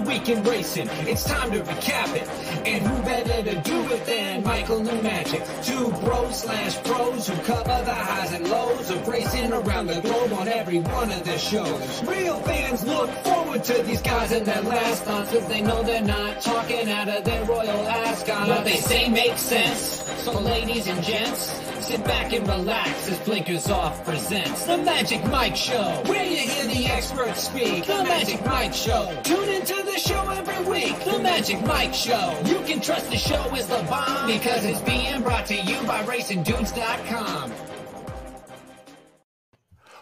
week in racing. It's time to recap it. And who better to do it than Michael and Magic? Two bros slash pros who cover the highs and lows of racing around the globe on every one of their shows. Real fans look forward to these guys and their last thoughts because they know they're not talking out of their royal ascot. What they say makes sense. So ladies and gents, sit back and relax as Blinkers Off presents The Magic Mike Show, where you hear the experts speak. The Magic Mike Show. Tune into the show every week. The Magic Mike Show. You can trust the show is the bomb because it's being brought to you by RacingDudes.com.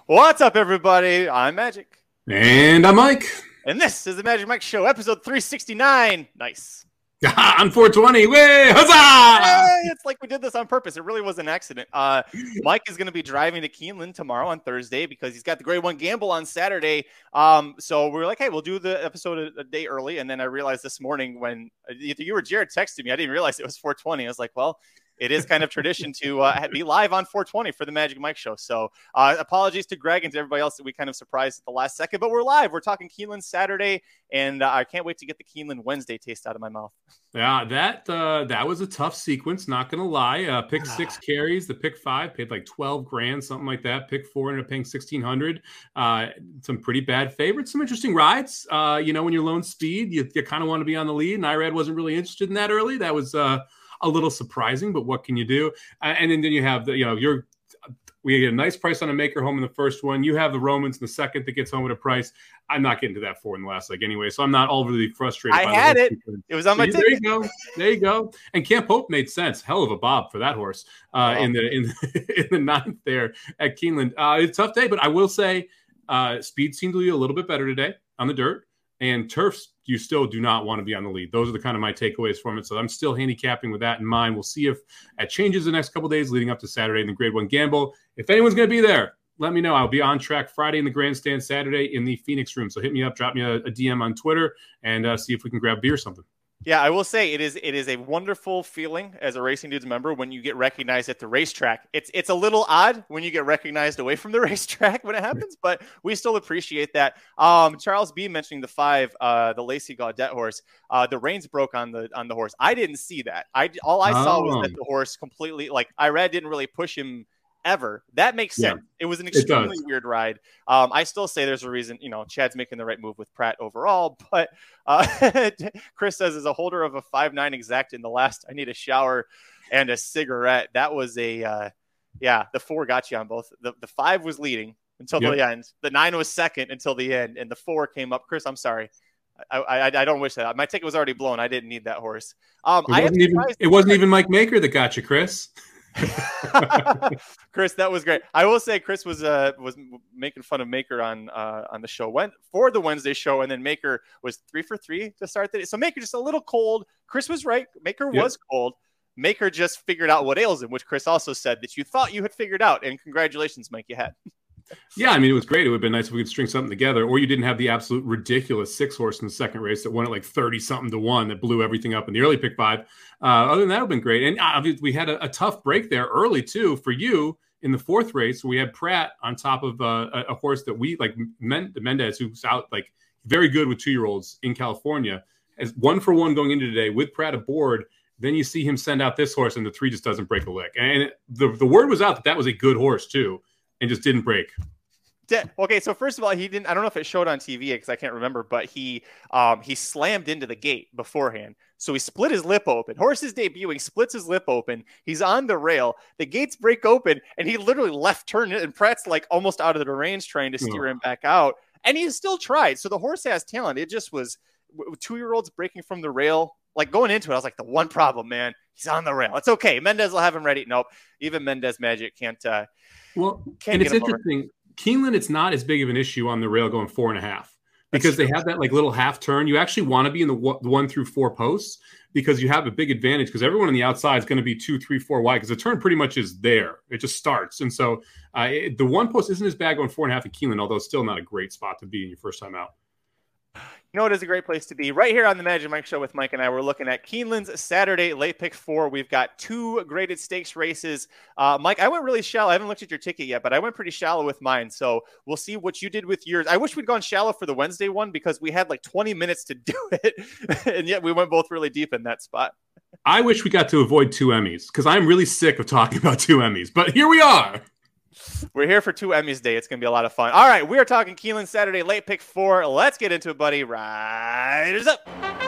What's up, everybody? I'm Magic. And I'm Mike. And this is the Magic Mike Show, episode 369. Nice. on 420. Way, huzzah! Hey, it's like we did this on purpose. It really was an accident. Uh, Mike is going to be driving to Keeneland tomorrow on Thursday because he's got the Grade One Gamble on Saturday. Um, so we are like, hey, we'll do the episode a, a, day early. And then I realized this morning when either you or Jared texted me, I didn't realize it was 420. I was like, well, it is kind of tradition to uh, be live on 420 for the Magic Mike Show. So uh, apologies to Greg and to everybody else that we kind of surprised at the last second, but we're live. We're talking Keeneland Saturday, and uh, I can't wait to get the Keeneland Wednesday taste out of my mouth. Yeah, that uh, that was a tough sequence. Not gonna lie. Uh, pick six carries. The pick five paid like 12 grand, something like that. Pick four ended up paying 1600. Uh, some pretty bad favorites. Some interesting rides. you know, when you're lone speed, you, you kind of want to be on the lead. And Irad wasn't really interested in that early. That was a little surprising, but what can you do? Uh, and then, then you have the, you know, you're, we get a nice price on a maker home in the first one. You have the Romans in the second that gets home at a price. I'm not getting to that four in the last leg anyway, so I'm not overly frustrated. I had it. Sequence. It was on my so There you go. There you go. And Camp Hope made sense. Hell of a bob for that horse uh, in the in the, in the ninth there at Keeneland. Uh, it's a tough day, but I will say uh, speed seemed to be a little bit better today on the dirt and turfs you still do not want to be on the lead. Those are the kind of my takeaways from it. So I'm still handicapping with that in mind. We'll see if it changes the next couple days leading up to Saturday in the Grade One Gamble. If anyone's going to be there, let me know. I'll be on track Friday in the grandstand, Saturday in the Phoenix room. So hit me up, drop me a, a DM on Twitter, and uh, see if we can grab beer or something. Yeah, I will say it is it is a wonderful feeling as a Racing Dudes member when you get recognized at the racetrack. It's it's a little odd when you get recognized away from the racetrack when it happens, but we still appreciate that. Um, Charles B mentioning the five, uh, the Lacey Gaudet horse. Uh, the reins broke on the on the horse. I didn't see that. I all I saw was that oh. the horse completely like Irad didn't really push him ever. That makes sense. Yeah, it was an extremely weird ride. Um, I still say there's a reason, you know, Chad's making the right move with Prat overall, but uh, Chris says as a holder of a five nine exact in the last, I need a shower and a cigarette. That was a, uh, yeah, the four got you on both. The, the five was leading until yep. the end. The nine was second until the end, and the four came up. Chris, I'm sorry. I, I, I, don't wish that. My ticket was already blown. I didn't need that horse. Um, it, wasn't even, it wasn't even Mike Maker that got you, Chris. Chris, that was great. I will say Chris was uh was making fun of Maker on uh on the show went for the Wednesday show, and then Maker was three for three to start the day. So Maker just a little cold. Chris was right. Maker yep. was cold. Maker just figured out what ails him, which Chris also said that you thought you had figured out. And congratulations, Mike, you had. Yeah, I mean, it was great. It would have been nice if we could string something together, or you didn't have the absolute ridiculous six horse in the second race that won at like 30 something to one that blew everything up in the early pick five. Uh, other than that, it would have been great. And obviously, we had a, a, tough break there early, too, for you in the fourth race. We had Prat on top of uh, a, a, horse that we like, meant the Mendez, who's out like very good with two year olds in California, as one for one going into today with Prat aboard. Then you see him send out this horse, and the three just doesn't break a lick. And the, the word was out that that was a good horse, too and just didn't break. Okay, so first of all, he didn't. I don't know if it showed on TV because I can't remember, but he um, he slammed into the gate beforehand. So he split his lip open. Horse is debuting, splits his lip open. He's on the rail. The gates break open, and he literally left turn it. And Prat's like almost out of the range, trying to steer oh. him back out, and he still tried. So the horse has talent. It just was two year olds breaking from the rail. Like going into it, I was like, the one problem, man, he's on the rail. It's okay. Mendez will have him ready. Nope, even Mendez Magic can't. Uh, well, and it's interesting. Over. Keeneland, it's not as big of an issue on the rail going four and a half because they have that like little half turn. You actually want to be in the, one through four posts because you have a big advantage because everyone on the outside is going to be two, three, four wide because the turn pretty much is there. It just starts. And so uh, it, the one post isn't as bad going four and a half at Keeneland, although it's still not a great spot to be in your first time out. You know, it is a great place to be. Right here on the Magic Mike Show with Mike and I, we're looking at Keeneland's Saturday late pick four. We've got two graded stakes races. Uh, Mike, I went really shallow. I haven't looked at your ticket yet, but I went pretty shallow with mine. So we'll see what you did with yours. I wish we'd gone shallow for the Wednesday one because we had like 20 minutes to do it. and yet we went both really deep in that spot. I wish we got to avoid two Emmys because I'm really sick of talking about two Emmys, but here we are. We're here for two Emmys Day. It's going to be a lot of fun. All right, we are talking Keeneland Saturday late pick four. Let's get into it, buddy. Riders up.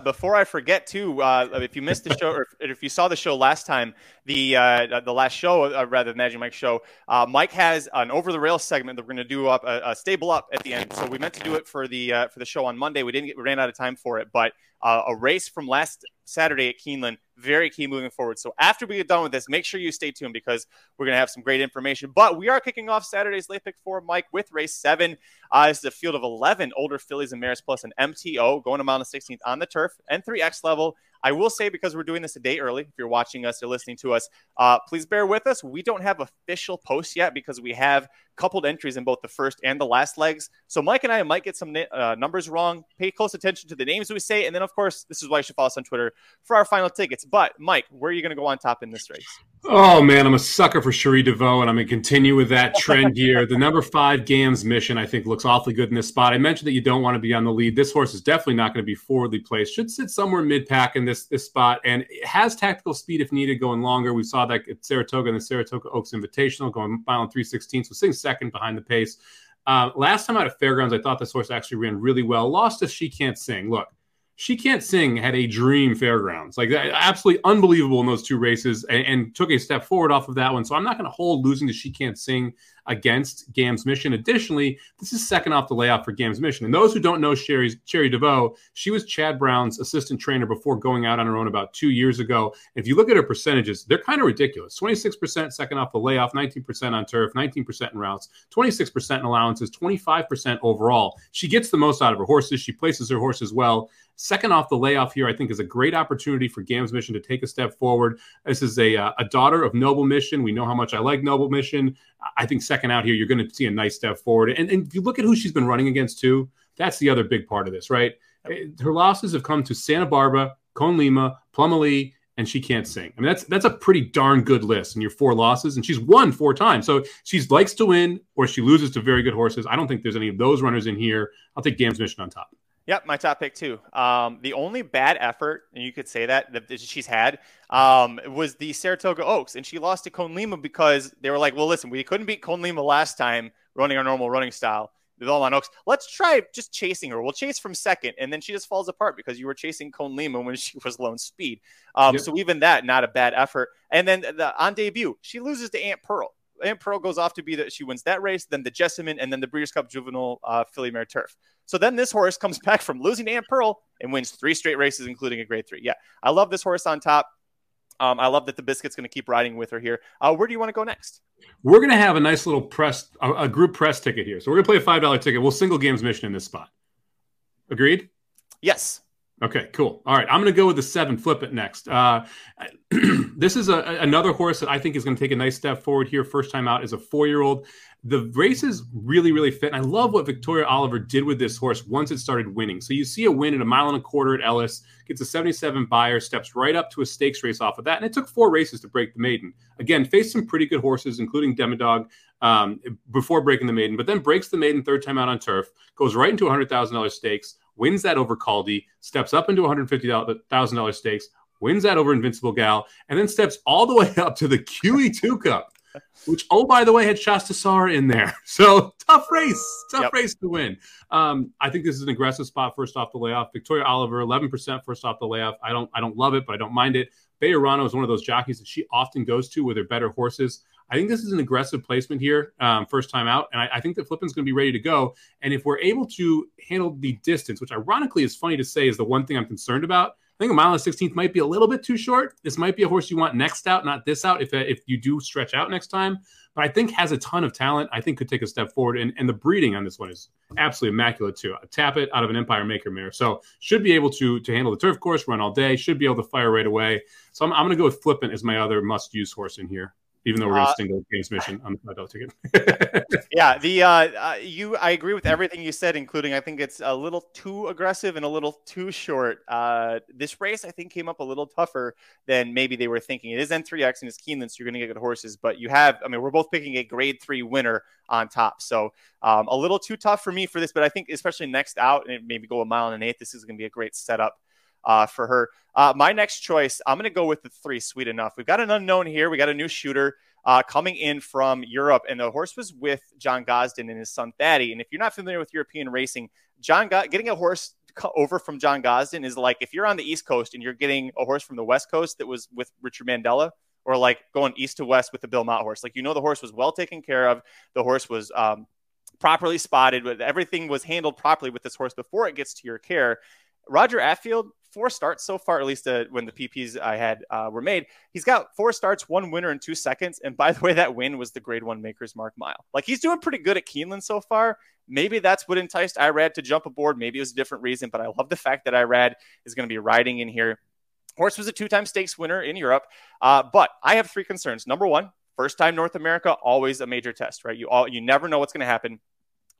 Before I forget, too, uh, if you missed the show or if you saw the show last time, the uh, the last show, uh, rather than Magic Mike show, uh, Mike has an over the rail segment that we're going to do up a, a, stable up at the end. So we meant to do it for the uh, for the show on Monday. We didn't get, we ran out of time for it, but a race from last Saturday at Keeneland. Very key moving forward. So after we get done with this, make sure you stay tuned because we're going to have some great information. But we are kicking off Saturday's late pick four, Mike, with race seven. Uh, this is a field of 11 older fillies and mares plus an MTO going a mile and 16th on the turf and 3X level. I will say because we're doing this a day early, if you're watching us or listening to us, uh, please bear with us. We don't have official posts yet because we have coupled entries in both the first and the last legs. So Mike and I might get some uh, numbers wrong. Pay close attention to the names we say, and then of course, this is why you should follow us on Twitter for our final tickets. But Mike, where are you going to go on top in this race? Oh man, I'm a sucker for Cherie DeVoe, and I'm going to continue with that trend here. the number five Gam's mission, I think, looks awfully good in this spot. I mentioned that you don't want to be on the lead. This horse is definitely not going to be forwardly placed. Should sit somewhere mid pack in this this spot, and it has tactical speed if needed, going longer. We saw that at Saratoga and the Saratoga Oaks Invitational, going mile and three sixteenths, so sitting second behind the pace. Uh, last time out at Fairgrounds, I thought this horse actually ran really well. Lost as she can't sing. Look, she can't sing had a dream fairgrounds. Like absolutely unbelievable in those two races and, and took a step forward off of that one. So i'm not going to hold losing to she can't sing against Gam's mission. Additionally, this is second off the layoff for Gam's mission. And those who don't know Sherry's, Cherie DeVoe, she was Chad Brown's assistant trainer before going out on her own about two years ago. If you look at her percentages, they're kind of ridiculous 26% second off the layoff, 19% on turf, 19% in routes, 26% in allowances, 25% overall. She gets the most out of her horses. She places her horses well. Second off the layoff here, I think, is a great opportunity for Gam's Mission to take a step forward. This is a, uh, a daughter of Noble Mission. We know how much I like Noble Mission. I think second out here, you're going to see a nice step forward. And, and if you look at who she's been running against, too, that's the other big part of this, right? Eh, her losses have come to Santa Barbara, Con Lima, Plummalee, and she can't sing. I mean, that's that's a pretty darn good list. And your four losses, and she's won four times. So she likes to win, or she loses to very good horses. I don't think there's any of those runners in here. I'll take Gam's Mission on top. Yep, my top pick too. Um, the only bad effort, and you could say that, that she's had, um, was the Saratoga Oaks, and she lost to Con Lima because they were like, "Well, listen, we couldn't beat Con Lima last time running our normal running style." The Belmont Oaks. Let's try just chasing her. We'll chase from second, and then she just falls apart because you were chasing Con Lima when she was lone speed. Um, yep. So even that, not a bad effort. And then the, on debut, she loses to Aunt Pearl. Aunt Pearl goes off to be that she wins that race, then the Jessamine, and then the Breeders' Cup Juvenile uh, Filly Mare Turf. So then this horse comes back from losing to Aunt Pearl and wins three straight races, including a grade three. Yeah, I love this horse on top. Um, I love that the biscuit's going to keep riding with her here. Uh, where do you want to go next? We're going to have a nice little press, a, a group press ticket here. So we're going to play a five dollar ticket. We'll single Gam's mission in this spot. Agreed? Yes. Okay, cool. All right, I'm going to go with the seven. Flip it next. Uh, this is a, another horse that I think is going to take a nice step forward here. First time out as a four year old. The races really, really fit. And I love what Victoria Oliver did with this horse once it started winning. So you see a win at a mile and a quarter at Ellis, gets a 77 Beyer, steps right up to a stakes race off of that. And it took four races to break the maiden. Again, faced some pretty good horses, including Demodog, um, before breaking the maiden, but then breaks the maiden third time out on turf, goes right into a $100,000 stakes wins that over Caldy, steps up into $150,000 stakes, wins that over Invincible Gal, and then steps all the way up to the QE2 Cup, which, oh, by the way, had Shantisara in there. So tough race, tough yep. race to win. Um, I think this is an aggressive spot first off the layoff. Victoria Oliver, 11% first off the layoff. I don't, I don't love it, but I don't mind it. Bejarano is one of those jockeys that she often goes to with her better horses. I think this is an aggressive placement here, um, first time out, and I, I think that Flippin's going to be ready to go. And if we're able to handle the distance, which ironically is funny to say is the one thing I'm concerned about, I think a mile and 16th might be a little bit too short. This might be a horse you want next out, not this out, if, if you do stretch out next time. But I think has a ton of talent. I think could take a step forward. And, and the breeding on this one is absolutely immaculate too. A Tapit out of an Empire Maker mare. So should be able to, to handle the turf course, run all day, should be able to fire right away. So I'm, I'm going to go with Flippant as my other must use horse in here even though we're going to uh, single Gam's mission on the five ticket. yeah, the uh, uh, you I agree with everything you said, including I think it's a little too aggressive and a little too short. Uh, this race I think came up a little tougher than maybe they were thinking. It is N3X and it's Keeneland, so you're going to get good horses, but you have I mean we're both picking a Grade Three winner on top, so um, a little too tough for me for this. But I think especially next out and maybe go a mile and an eighth, this is going to be a great setup uh, for her. Uh, my next choice, I'm going to go with the three. Sweet enough. We've got an unknown here. We got a new shooter uh, coming in from Europe, and the horse was with John Gosden and his son Thady. And if you're not familiar with European racing, John getting a horse over from John Gosden is like if you're on the East Coast and you're getting a horse from the West Coast that was with Richard Mandella, or like going east to west with the Bill Mott horse. Like you know, the horse was well taken care of. The horse was um, properly spotted, everything was handled properly with this horse before it gets to your care. Roger Attfield, four starts so far, at least uh, when the PPs I had uh, were made. He's got four starts, one winner in two seconds. And by the way, that win was the grade one Maker's Mark mile. Like he's doing pretty good at Keeneland so far. Maybe that's what enticed Irad to jump aboard. Maybe it was a different reason, but I love the fact that Irad is going to be riding in here. Horse was a two time stakes winner in Europe. Uh, but I have three concerns. Number one, first time North America, always a major test, right? You all you never know what's going to happen.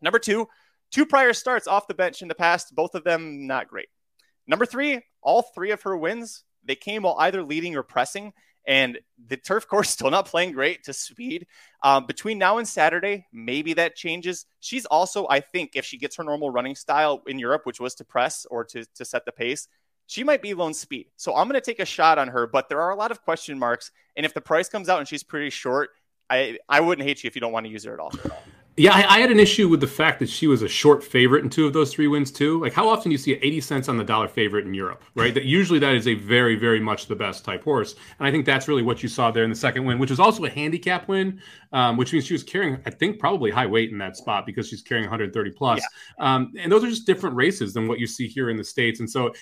Number two, two prior starts off the bench in the past, both of them not great. Number three, all three of her wins, they came while either leading or pressing. And the turf course still not playing great to speed. Um, between now and Saturday, maybe that changes. She's also, I think, if she gets her normal running style in Europe, which was to press or to, to set the pace, she might be lone speed. So I'm going to take a shot on her, but there are a lot of question marks. And if the price comes out and she's pretty short, I, I wouldn't hate you if you don't want to use her at all. Yeah, I, I, had an issue with the fact that she was a short favorite in two of those three wins too. Like, how often do you see 80 cents on the dollar favorite in Europe, right? That usually that is a very, very much the best type horse, and I think that's really what you saw there in the second win, which was also a handicap win, um, which means she was carrying, I think, probably high weight in that spot because she's carrying 130 plus. Yeah. Um, and those are just different races than what you see here in the states, and so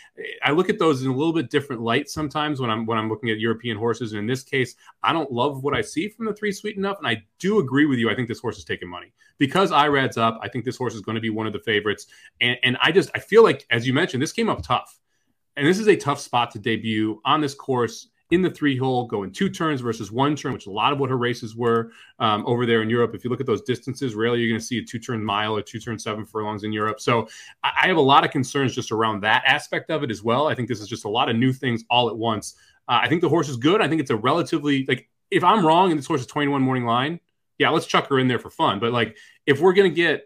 I look at those in a little bit different light sometimes when I'm when I'm looking at European horses. And in this case, I don't love what I see from the three sweet enough, and I do agree with you. I think this horse is taking money because Irad's up. I think this horse is going to be one of the favorites. And, and I just I feel like, as you mentioned, this came up tough, and this is a tough spot to debut on this course in the three hole, going two turns versus one turn, which a lot of what her races were um, over there in Europe. If you look at those distances, rarely you're going to see a two turn mile or two turn seven furlongs in Europe. So I have a lot of concerns just around that aspect of it as well. I think this is just a lot of new things all at once. Uh, I think the horse is good. I think it's a relatively like if I'm wrong and this horse is 21 morning line, yeah, let's chuck her in there for fun. But like, if we're gonna get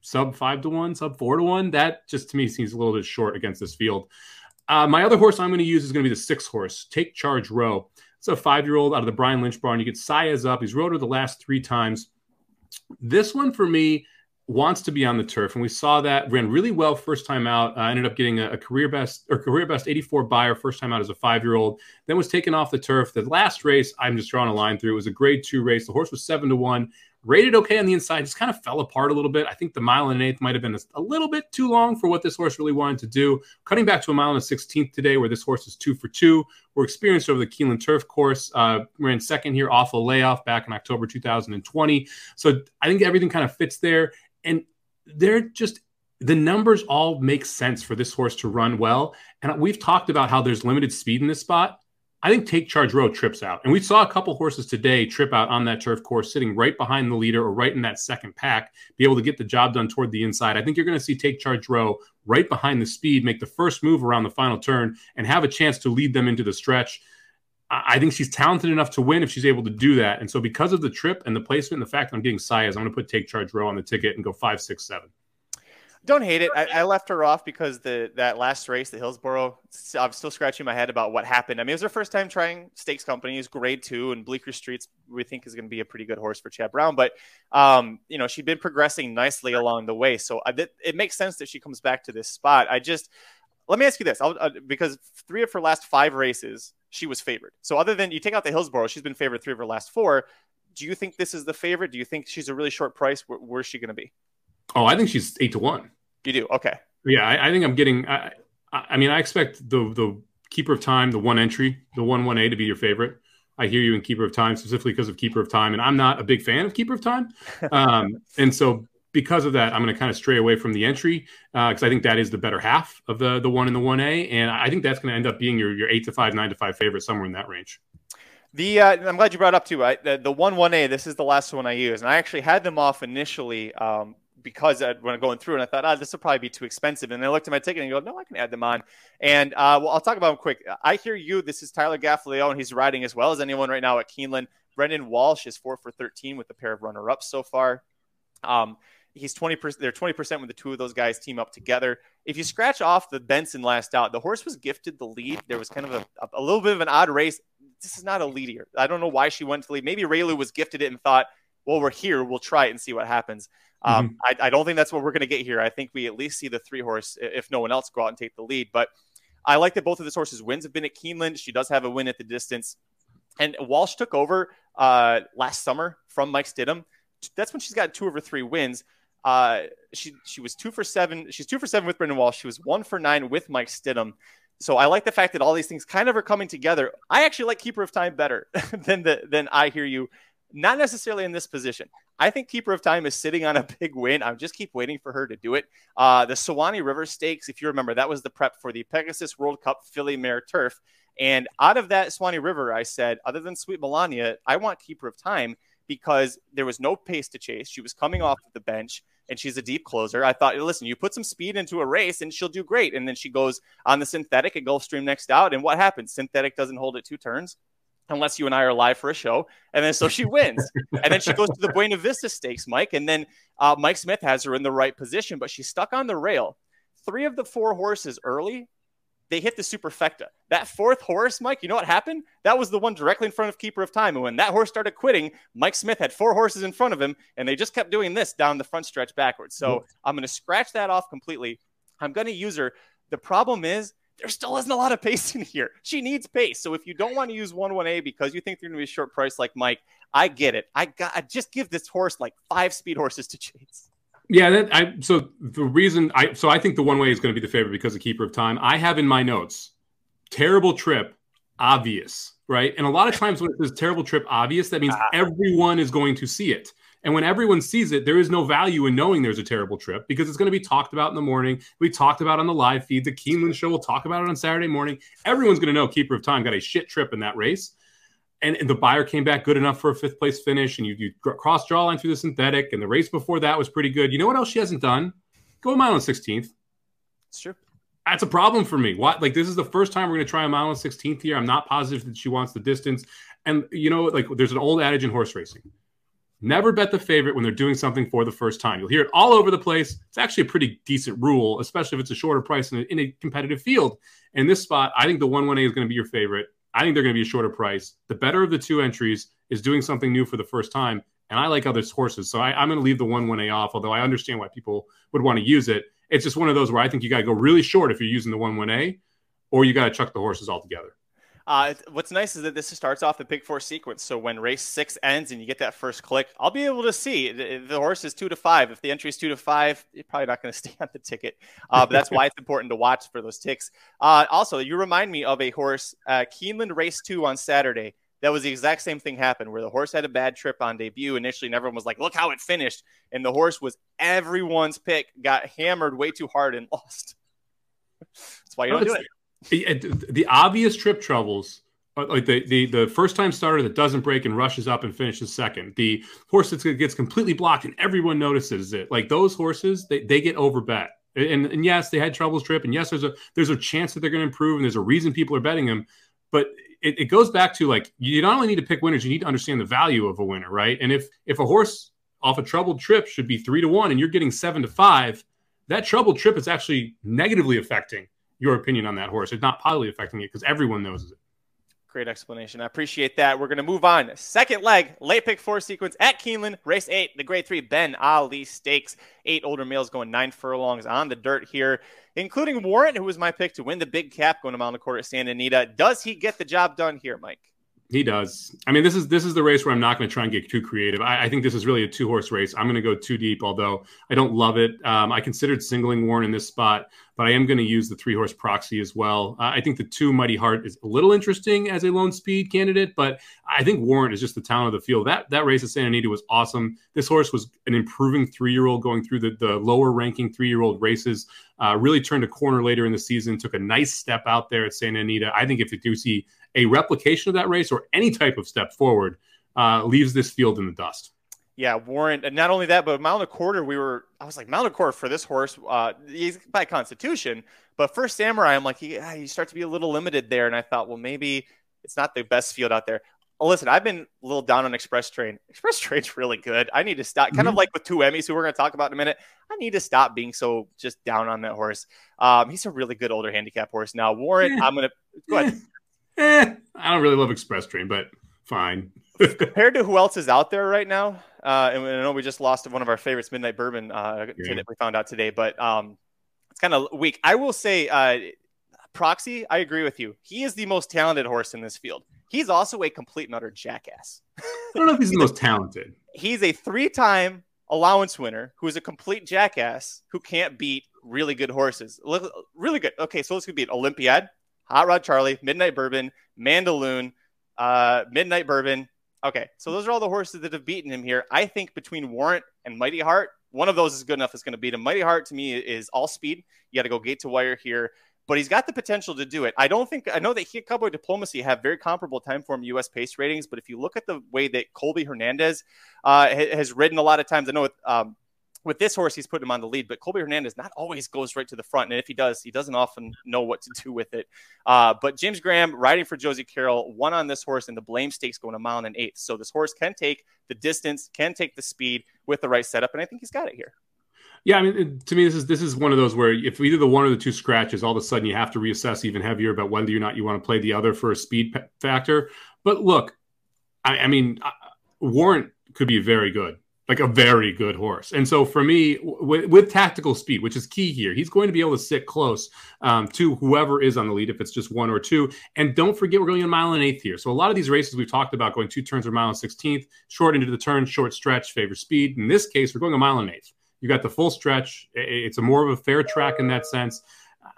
sub five to one, sub four to one, that just to me seems a little bit short against this field. Uh, my other horse I'm going to use is going to be the six horse, Take Charge Row. It's a five year old out of the Brian Lynch barn. You get Saez up. He's rode her the last three times. This one for me wants to be on the turf, and we saw that ran really well first time out. Uh, ended up getting a, a, career best or career best 84 Beyer first time out as a five year old. Then was taken off the turf. The last race, I'm just drawing a line through. It was a grade two race. The horse was seven to one. Rated okay on the inside, just kind of fell apart a little bit. I think the mile and an eighth might have been a, a little bit too long for what this horse really wanted to do. Cutting back to a mile and a sixteenth today, where this horse is two for two. We're experienced over the Keeneland Turf course. Uh, ran second here off a layoff back in October 2020. So I think everything kind of fits there. And they're just the numbers all make sense for this horse to run well. And we've talked about how there's limited speed in this spot. I think Take Charge Row trips out. And we saw a couple horses today trip out on that turf course, sitting right behind the leader or right in that second pack, be able to get the job done toward the inside. I think you're going to see Take Charge Row right behind the speed, make the first move around the final turn, and have a chance to lead them into the stretch. I think she's talented enough to win if she's able to do that. And so, because of the trip and the placement and the fact that I'm getting Saez, I'm going to put Take Charge Row on the ticket and go five, six, seven. Don't hate it. I, I, left her off because the that last race, the Hillsboro, I'm still scratching my head about what happened. I mean, it was her first time trying stakes companies, grade two, and Bleecker Streets. We think is going to be a pretty good horse for Chad Brown, but um, you know she'd been progressing nicely along the way, so I, it, it makes sense that she comes back to this spot. I just let me ask you this, uh, because three of her last five races she was favored. So other than you take out the Hillsboro, she's been favored three of her last four. Do you think this is the favorite? Do you think she's a really short price? Where, where's she going to be? Oh, I think she's eight to one. You do? Okay. Yeah, I, I think I'm getting. I, I mean, I expect the the keeper of time, the one entry, the one one A to be your favorite. I hear you in keeper of time specifically because of keeper of time, and I'm not a big fan of keeper of time. Um, and so because of that, I'm going to kind of stray away from the entry because uh, I think that is the better half of the the one and the one A, and I think that's going to end up being your your eight to five, nine to five favorite somewhere in that range. The uh, I'm glad you brought up too. I, the, the one one A. This is the last one I use, and I actually had them off initially um, because I, when I'm going through, and I thought, oh, this will probably be too expensive. And I looked at my ticket and go, no, I can add them on. And uh, well, I'll talk about them quick. I hear you. This is Tyler Gaffalione, and he's riding as well as anyone right now at Keeneland. Brendan Walsh is four for 13 with a pair of runner ups so far. Um, he's 20%. They're 20% when the two of those guys team up together. If you scratch off the Benson last out, the horse was gifted the lead. There was kind of a, a little bit of an odd race. This is not a lead here. I don't know why she went to lead. Maybe Raylu was gifted it and thought, well, we're here. We'll try it and see what happens. Um, mm-hmm. I, I, don't think that's what we're going to get here. I think we at least see the three horse, if no one else, go out and take the lead. But I like that both of this horses' wins have been at Keeneland. She does have a win at the distance. And Walsh took over uh, last summer from Mike Stidham. That's when she's got two of her three wins. Uh, she she was two for seven. She's two for seven with Brendan Walsh. She was one for nine with Mike Stidham. So I like the fact that all these things kind of are coming together. I actually like Keeper of Time better than the than I hear you. Not necessarily in this position. I think Keeper of Time is sitting on a big win. I just keep waiting for her to do it. Uh, the Suwannee River Stakes, if you remember, that was the prep for the Pegasus World Cup Filly Mare Turf. And out of that Suwannee River, I said, other than Sweet Melania, I want Keeper of Time because there was no pace to chase. She was coming off of the bench and she's a deep closer. I thought, listen, you put some speed into a race and she'll do great. And then she goes on the synthetic at Gulfstream next out. And what happens? Synthetic doesn't hold it two turns unless you and I are live for a show. And then so she wins. and then she goes to the Buena Vista Stakes, Mike. And then uh, Mike Smith has her in the right position, but she's stuck on the rail. Three of the four horses early, they hit the superfecta. That fourth horse, Mike, you know what happened? That was the one directly in front of Keeper of Time. And when that horse started quitting, Mike Smith had four horses in front of him, and they just kept doing this down the front stretch backwards. So I'm going to scratch that off completely. I'm going to use her. The problem is there still isn't a lot of pace in here. She needs pace. So if you don't want to use one one A because you think they're going to be a short price like Mike, I get it. I got I just give this horse like five speed horses to chase. Yeah, that, I so the reason I so I think the one way is going to be the favorite because of keeper of time. I have in my notes terrible trip, obvious, right? And a lot of times when it says terrible trip, obvious, that means uh-huh. everyone is going to see it. And when everyone sees it, there is no value in knowing there's a terrible trip because it's going to be talked about in the morning. We talked about on the live feed. The Keeneland show will talk about it on Saturday morning. Everyone's going to know Keeper of Time got a shit trip in that race. And, and the Beyer came back good enough for a fifth place finish. And you, you cross draw line through the synthetic. And the race before that was pretty good. You know what else she hasn't done? Go a mile and 16th. It's true. That's a problem for me. What like this is the first time we're going to try a mile and 16th here. I'm not positive that she wants the distance. And you know, like there's an old adage in horse racing Never bet the favorite when they're doing something for the first time. You'll hear it all over the place. It's actually a pretty decent rule, especially if it's a shorter price in a, in a competitive field. In this spot, I think the 1 1A is going to be your favorite. I think they're going to be a shorter price. The better of the two entries is doing something new for the first time. And I like other horses. So I, am going to leave the 1 1A off, although I understand why people would want to use it. It's just one of those where I think you got to go really short if you're using the 1 1A, or you got to chuck the horses altogether. Uh, what's nice is that this starts off the pick four sequence. So when race six ends and you get that first click, I'll be able to see the, the horse is two to five. If the entry is two to five, you're probably not going to stay on the ticket. Uh, but that's why it's important to watch for those ticks. Uh, also, you remind me of a horse, uh, Keeneland race two on Saturday. That was the exact same thing happened where the horse had a bad trip on debut initially, and everyone was like, look how it finished. And the horse was everyone's pick, got hammered way too hard and lost. that's why you don't do it the obvious trip troubles uh, like the, the the first time starter that doesn't break and rushes up and finishes second. The horse that gets completely blocked and everyone notices it. Like those horses they, they get overbet. And, and yes they had troubles trip and yes there's a there's a chance that they're going to improve and there's a reason people are betting them. But it, it goes back to like you not only need to pick winners you need to understand the value of a winner right? And if if a horse off a troubled trip should be three to one and you're getting seven to five that troubled trip is actually negatively affecting your opinion on that horse. It's not positively affecting it because everyone knows it. Great explanation. I appreciate that. We're going to move on. Second leg, late pick four sequence at Keeneland, race eight, the grade three Ben Ali Stakes. Eight older males going nine furlongs on the dirt here, including Warrant, who was my pick to win the big cap going to Mount Court at Santa Anita. Does he get the job done here, Mike? He does. I mean, this is this is the race where I'm not going to try and get too creative. I, I, think this is really a two horse race. I'm going to go too deep, although I don't love it. Um, I considered singling Warrant in this spot, but I am going to use the three horse proxy as well. Uh, I think the two Mighty Heart is a little interesting as a lone speed candidate, but I think Warrant is just the talent of the field. That that race at Santa Anita was awesome. This horse was an improving three year old going through the, the lower ranking three year old races. Uh, really turned a corner later in the season, took a nice step out there at Santa Anita. I think if you do see a replication of that race or any type of step forward uh, leaves this field in the dust. Yeah, Warrant. And not only that, but Mile and a Quarter, we were. I was like Mile and a Quarter for this horse. Uh, he's by constitution, but first Samurai, I'm like, he, ah, you start to be a little limited there. And I thought, well, maybe it's not the best field out there. listen, I've been a little down on Express Train. Express Train's really good. I need to stop. Mm-hmm. Kind of mm-hmm. like with two Emmys, who we're going to talk about in a minute. I need to stop being so just down on that horse. Um, he's a really good older handicap horse. Now, Warrant, yeah. I'm going to go ahead eh, I don't really love Express Train, but fine. Compared to who else is out there right now, uh, and I know we just lost one of our favorites, Midnight Bourbon, uh, yeah. we found out today, but um, it's kind of weak. I will say, uh, Proxy, I agree with you. He is the most talented horse in this field. He's also a complete and utter jackass. I don't know if he's the most talented. He's a three-time allowance winner who is a complete jackass who can't beat really good horses. Really good. Okay, so let's beat Olympiad, Hot Rod Charlie, Midnight Bourbon, Mandaloon, uh, Midnight Bourbon. Okay, so those are all the horses that have beaten him here. I think between Warrant and Mighty Heart, one of those is good enough. It's going to beat him. Mighty Heart to me is all speed. You got to go gate to wire here, but he's got the potential to do it. I don't think I know that he and Cowboy Diplomacy have very comparable time form U.S. pace ratings, but if you look at the way that Colby Hernandez uh, has ridden a lot of times, I know with um, with this horse, he's putting him on the lead, but Colby Hernandez not always goes right to the front. And if he does, he doesn't often know what to do with it. Uh, but James Graham riding for Josie Carroll, won on this horse and the blame stakes going a mile and an eighth. So this horse can take the distance, can take the speed with the right setup. And I think he's got it here. Yeah, I mean, to me, this is this is one of those where if either the one or the two scratches, all of a sudden you have to reassess even heavier about whether or not you want to play the other for a speed factor. But look, I, I mean, uh, Warrant could be very good like a very good horse. And so for me, w- with tactical speed, which is key here, he's going to be able to sit close um, to whoever is on the lead if it's just one or two. And don't forget, we're going a mile and eighth here. So a lot of these races we've talked about going two turns or mile and 16th, short into the turn, short stretch, favor speed. In this case, we're going a mile and eighth. You got the full stretch. It's a more of a fair track in that sense.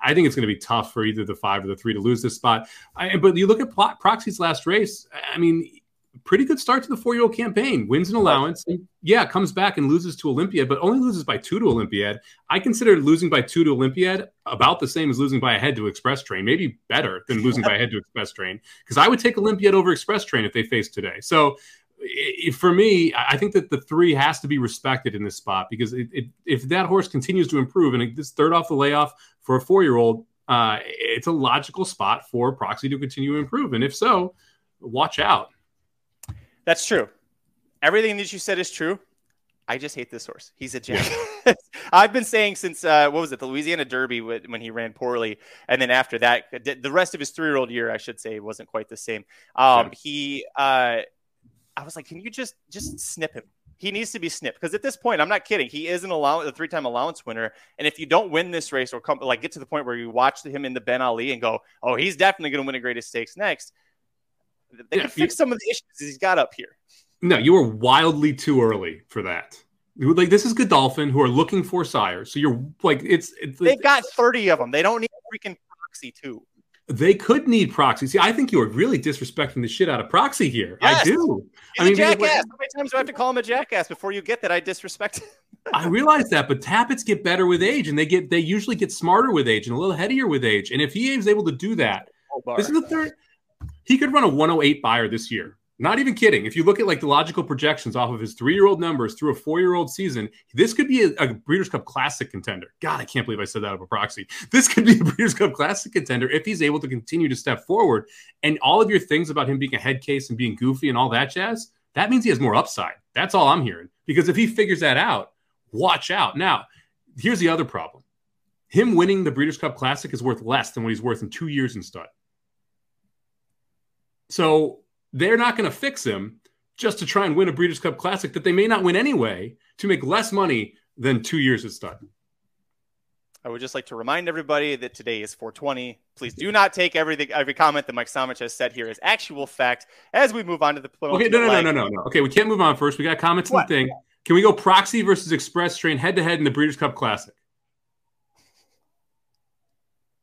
I think it's going to be tough for either the five or the three to lose this spot. I, but you look at Proxy's last race. I mean, pretty good start to the four year old campaign. Wins an allowance. Yeah, comes back and loses to Olympiad, but only loses by two to Olympiad. I consider losing by two to Olympiad about the same as losing by a head to Express Train, maybe better than losing by a head to Express Train, because I would take Olympiad over Express Train if they faced today. So it, for me, I think that the three has to be respected in this spot because it, it, if that horse continues to improve and this third off the layoff for a four year old, uh, it's a logical spot for Proxy to continue to improve. And if so, watch out. That's true. Everything that you said is true. I just hate this horse. He's a jack. I've been saying since uh, what was it, the Louisiana Derby when he ran poorly, and then after that, the rest of his three-year-old year, I should say, wasn't quite the same. Um, he, uh, I was like, can you just just snip him? He needs to be snipped because at this point, I'm not kidding. He is an allowance, a three-time allowance winner, and if you don't win this race or come like get to the point where you watch him in the Ben Ali and go, oh, he's definitely going to win a greatest stakes next, they yeah, can fix some of the issues he's got up here. No, you were wildly too early for that. Like this is Godolphin who are looking for sires. So you're like it's, it's they've got 30 of them. They don't need freaking proxy too. They could need proxy. See, I think you are really disrespecting the shit out of proxy here. Yes. I do. He's I mean, a jackass. Like, How many times do I have to call him a jackass before you get that I disrespect? Him. I realize that, but Tapits get better with age, and they get they usually get smarter with age and a little headier with age. And if he is able to do that, this is the third. He could run a 108 Beyer this year. Not even kidding. If you look at like the logical projections off of his three-year-old numbers through a four-year-old season, this could be a, a, Breeders' Cup Classic contender. God, I can't believe I said that of a proxy. This could be a Breeders' Cup Classic contender if he's able to continue to step forward. And all of your things about him being a head case and being goofy and all that jazz, that means he has more upside. That's all I'm hearing. Because if he figures that out, watch out. Now, here's the other problem. Him winning the Breeders' Cup Classic is worth less than what he's worth in two years in stud. So they're not going to fix him just to try and win a Breeders' Cup Classic that they may not win anyway to make less money than two years at stud. I would just like to remind everybody that today is 420. Please do not take everything, every comment that Mike Somich has said here as actual fact as we move on to the Okay, no, no, no, no, no, no. Okay, we can't move on first. We got comments on the thing. Can we go proxy versus express train head to head in the Breeders' Cup Classic?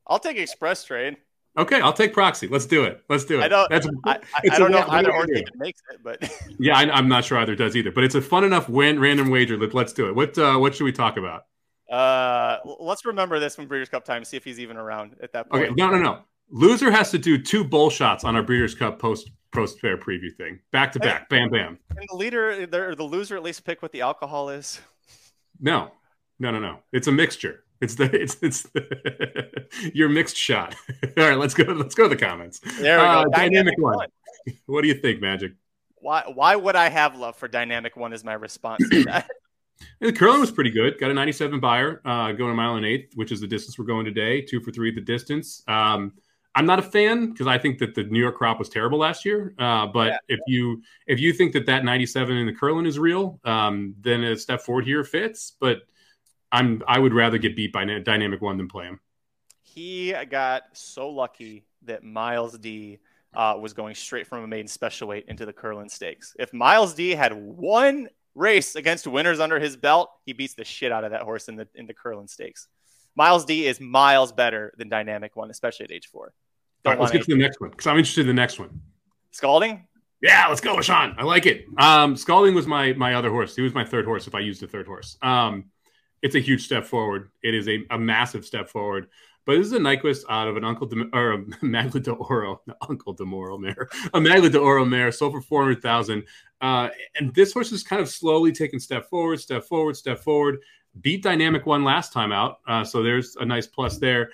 I'll take express train. Okay, I'll take proxy. Let's do it. Let's do it. I don't. That's, I, I, I don't know either even makes it, but yeah, I, am not sure either does either. But it's a fun enough win random wager. Let, us do it. What uh, what should we talk about? Uh, let's remember this from Breeders' Cup time. See if he's even around at that point. Okay, no, no, no. Loser has to do two bull shots on our Breeders' Cup post post fair preview thing, back to back, bam, bam. And the leader, the, the loser, at least pick what the alcohol is. No, no, no, no. It's a mixture. It's the it's it's the, your mixed shot. All right, let's go. Let's go to the comments. There we uh, go. Dynamic, dynamic one. one. What do you think, Magic? Why why would I have love for dynamic one? Is my response to that. the Curlin was pretty good. Got a 97 Beyer uh, going a mile and eighth, which is the distance we're going today. Two for three at the distance. Um, I'm not a fan because I think that the New York crop was terrible last year. Uh, but yeah. if you if you think that that 97 in the Curlin is real, um, then a step forward here fits. But I'm I would rather get beat by Dynamic One than play him. He got so lucky that Miles D uh, was going straight from a maiden special weight into the Curlin Stakes. If Miles D had one race against winners under his belt, he beats the shit out of that horse in the in the Curlin Stakes. Miles D is miles better than Dynamic One, especially at age four. All right, let's get to the next one because I'm interested in the next one. Scalding. Yeah, let's go, Sean. I like it. Um, Scalding was my my other horse. He was my third horse if I used a third horse. Um, it's a huge step forward. It is a, a massive step forward. But this is a Nyquist out of an Uncle De, or a Medaglia d'Oro, Uncle Demoro mare, a Medaglia d'Oro mare, sold for four hundred thousand. Uh, and this horse is kind of slowly taking step forward, step forward, step forward. Beat Dynamic one last time out, uh, so there's a nice plus there.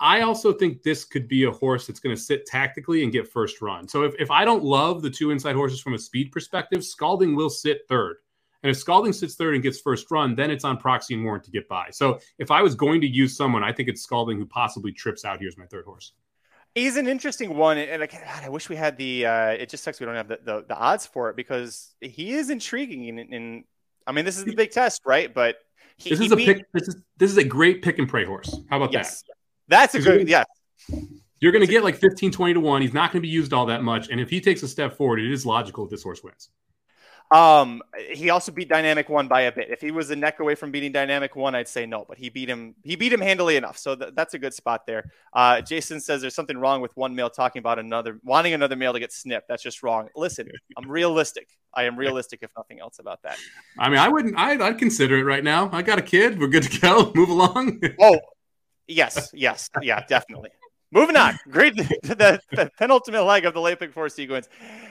I also think this could be a horse that's going to sit tactically and get first run. So if, if I don't love the two inside horses from a speed perspective, Scalding will sit third. And if Scalding sits third and gets first run, then it's on Proxy and Warrant to get by. So if I was going to use someone, I think it's Scalding who possibly trips out here as my third horse. He's an interesting one, and God, I wish we had the. Uh, it just sucks we don't have the, the, the odds for it because he is intriguing. And I mean, this is the big test, right? But he, this is a beat... pick. This is this is a great pick and pray horse. How about yes. that? That's a good. Yes. You're going to get like 15, 20 to one. He's not going to be used all that much, and if he takes a step forward, it is logical if this horse wins. Um, he also beat Dynamic One by a bit. If he was a neck away from beating Dynamic One, I'd say no, but he beat him. He beat him handily enough, so th- that's a good spot there. Uh, Jason says there's something wrong with one male talking about another, wanting another male to get snipped. That's just wrong. Listen, I'm realistic. I am realistic, if nothing else, about that. I mean, I wouldn't. I'd, I'd consider it right now. I got a kid. We're good to go. Move along. oh, yes, yes, yeah, definitely. Moving on. Great. the, the, penultimate leg of the late pick four sequence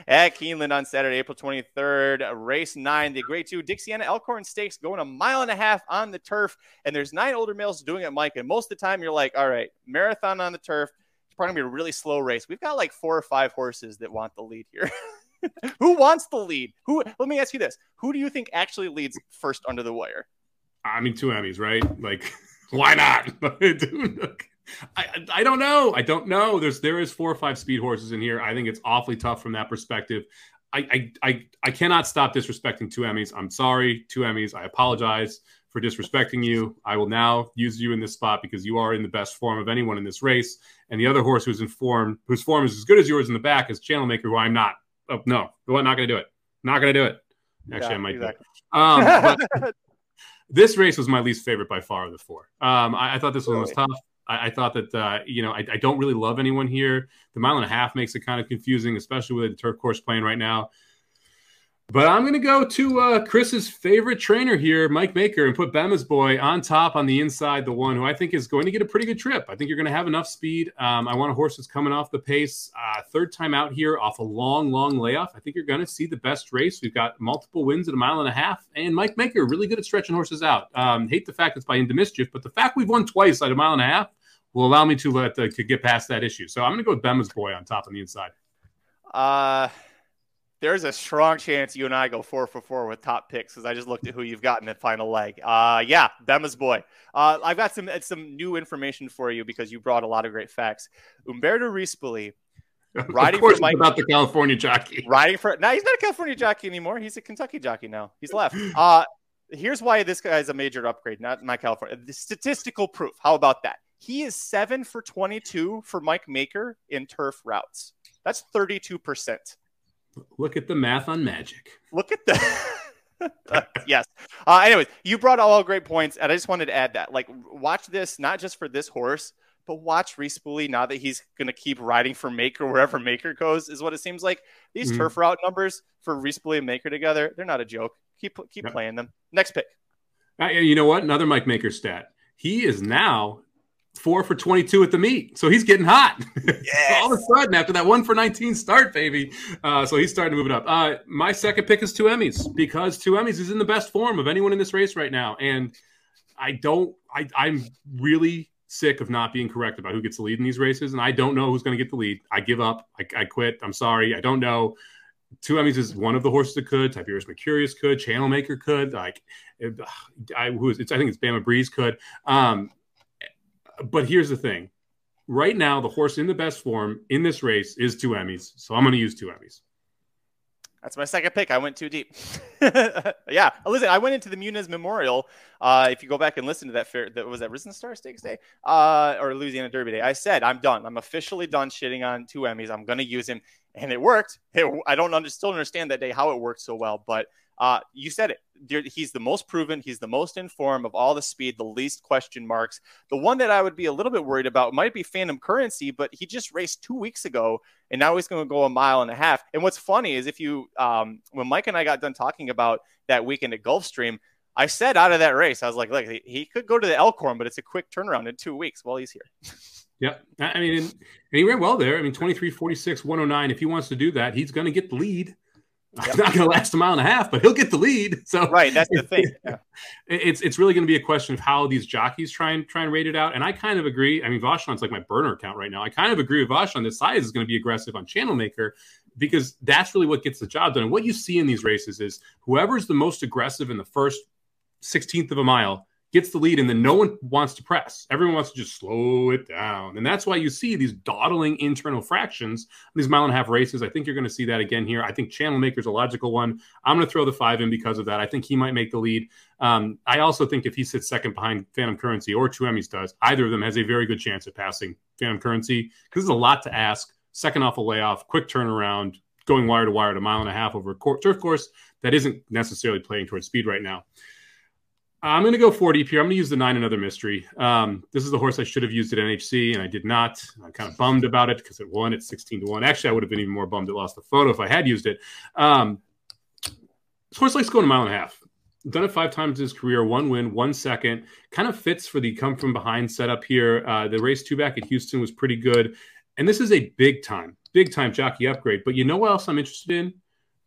at Keeneland on Saturday, April 23rd. Race nine, the grade two Dixiana Elkhorn Stakes going a mile and a half on the turf. And there's nine older males doing it, Mike. And most of the time you're like, all right, marathon on the turf. It's probably going to be a really slow race. We've got like four or five horses that want the lead here. Who wants the lead? Who? Let me ask you this: Who do you think actually leads first under the wire? I mean, two Emmys, right? Like, why not? I, I don't know. I don't know. There's there is four or five speed horses in here. I think it's awfully tough from that perspective. I I I, I cannot stop disrespecting two Emmys. I'm sorry, two Emmys. I apologize for disrespecting you. I will now use you in this spot because you are in the best form of anyone in this race. And the other horse who's in form, whose form is as good as yours in the back, is Channel Maker, who I'm not. Oh, no, I'm not going to do it. Not going to do it. Actually, yeah, I might exactly. Um, but this race was my least favorite by far of the four. Um, I, I, thought this one was tough. I, I thought that uh, you know I, I, don't really love anyone here. The mile and a half makes it kind of confusing, especially with the turf course playing right now. But I'm going to go to uh, Chris's favorite trainer here, Mike Maker, and put Bemma's boy on top on the inside, the one who I think is going to get a pretty good trip. I think you're going to have enough speed. Um, I want a horse that's coming off the pace. Uh, third time out here off a long, long layoff. I think you're going to see the best race. We've got multiple wins at a mile and a half, and Mike Maker really good at stretching horses out. Um, hate the fact it's by into mischief, but the fact we've won twice at a mile and a half will allow me to let uh, to get past that issue. So I'm going to go with Bemma's boy on top on the inside. Uh there's a strong chance you and I go four for four with top picks because I just looked at who you've got in the final leg. Uh, yeah, Bemma's boy. Uh, I've got some some new information for you because you brought a lot of great facts. Umberto Rispoli, riding for Mike, about the California jockey. Riding for now, he's not a California jockey anymore. He's a Kentucky jockey now. He's left. Uh, here's why this guy guy's a major upgrade, not my California. The statistical proof. How about that? He is seven for 22 for Mike Maker in turf routes. That's 32%. Look at the math on magic. Look at the. uh, yes. Uh, anyways, you brought all great points, and I just wanted to add that. Like, watch this not just for this horse, but watch Rispoli now that he's going to keep riding for Maker wherever Maker goes, is what it seems like. These mm-hmm. turf route numbers for Rispoli and Maker together, they're not a joke. Keep keep yep. playing them. Next pick. Uh, you know what? Another Mike Maker stat. He is now four for 22 at the meet. So he's getting hot. Yes. All of a sudden, after that one for 19 start, baby. Uh, so he's starting to move it up. Uh, my second pick is two Emmys because two Emmys is in the best form of anyone in this race right now. And I don't, I, I'm really sick of not being correct about who gets the lead in these races. And I don't know who's going to get the lead. I give up. I, I quit. I'm sorry. I don't know. Two Emmys is one of the horses that could. Tiberius Mercurius could. Channel Maker could. Like, I who is it's I think it's Bama Breeze could. Um, but here's the thing. Right now, the horse in the best form in this race is two Emmys. So I'm going to use two Emmys. That's my second pick. I went too deep. yeah, listen. I went into the Muniz Memorial. Uh, if you go back and listen to that fair, that was that Risen Star Stakes Day uh, or Louisiana Derby Day. I said I'm done. I'm officially done shitting on two Emmys. I'm going to use him, and it worked. It, I don't under, still understand that day how it worked so well, but uh, you said it. He's the most proven. He's the most informed of all the speed, the least question marks. The one that I would be a little bit worried about might be Phantom Currency, but he just raced two weeks ago, and now he's going to go a mile and a half. And what's funny is if you, um, when Mike and I got done talking about that weekend at Gulfstream, I said out of that race, I was like, look, he could go to the Elkhorn, but it's a quick turnaround in two weeks. Well, he's here. Yeah. I mean, and, he ran well there. I mean, 23, 46, 109. If he wants to do that, he's going to get the lead. Yep. It's not going to last a mile and a half, but he'll get the lead. So right, that's the thing. Yeah. It's it's really going to be a question of how these jockeys try and try and rate it out. And I kind of agree. I mean, Vachon's like my burner account right now. I kind of agree with Vachon. This size is going to be aggressive on Channel Maker because that's really what gets the job done. And what you see in these races is whoever's the most aggressive in the first sixteenth of a mile gets the lead, and then no one wants to press. Everyone wants to just slow it down. And that's why you see these dawdling internal fractions, these mile and a half races. I think you're going to see that again here. I think Channel Maker's a logical one. I'm going to throw the five in because of that. I think he might make the lead. Um, I also think if he sits second behind Phantom Currency or Two Emmys does, either of them has a very good chance of passing Phantom Currency because there's a lot to ask. Second off a layoff, quick turnaround, going wire to wire at a mile and a half over a turf course that isn't necessarily playing towards speed right now. I'm going to go 40 here. I'm going to use the nine another mystery. Um, this is the horse I should have used at NHC, and I did not. I'm kind of bummed about it because it won at 16 to one. Actually, I would have been even more bummed it lost the photo if I had used it. Um, this horse likes going a mile and a half. Done it five times in his career, one win, one second. Kind of fits for the come from behind setup here. Uh, the race two back at Houston was pretty good, and this is a big time, big time jockey upgrade. But you know what else I'm interested in?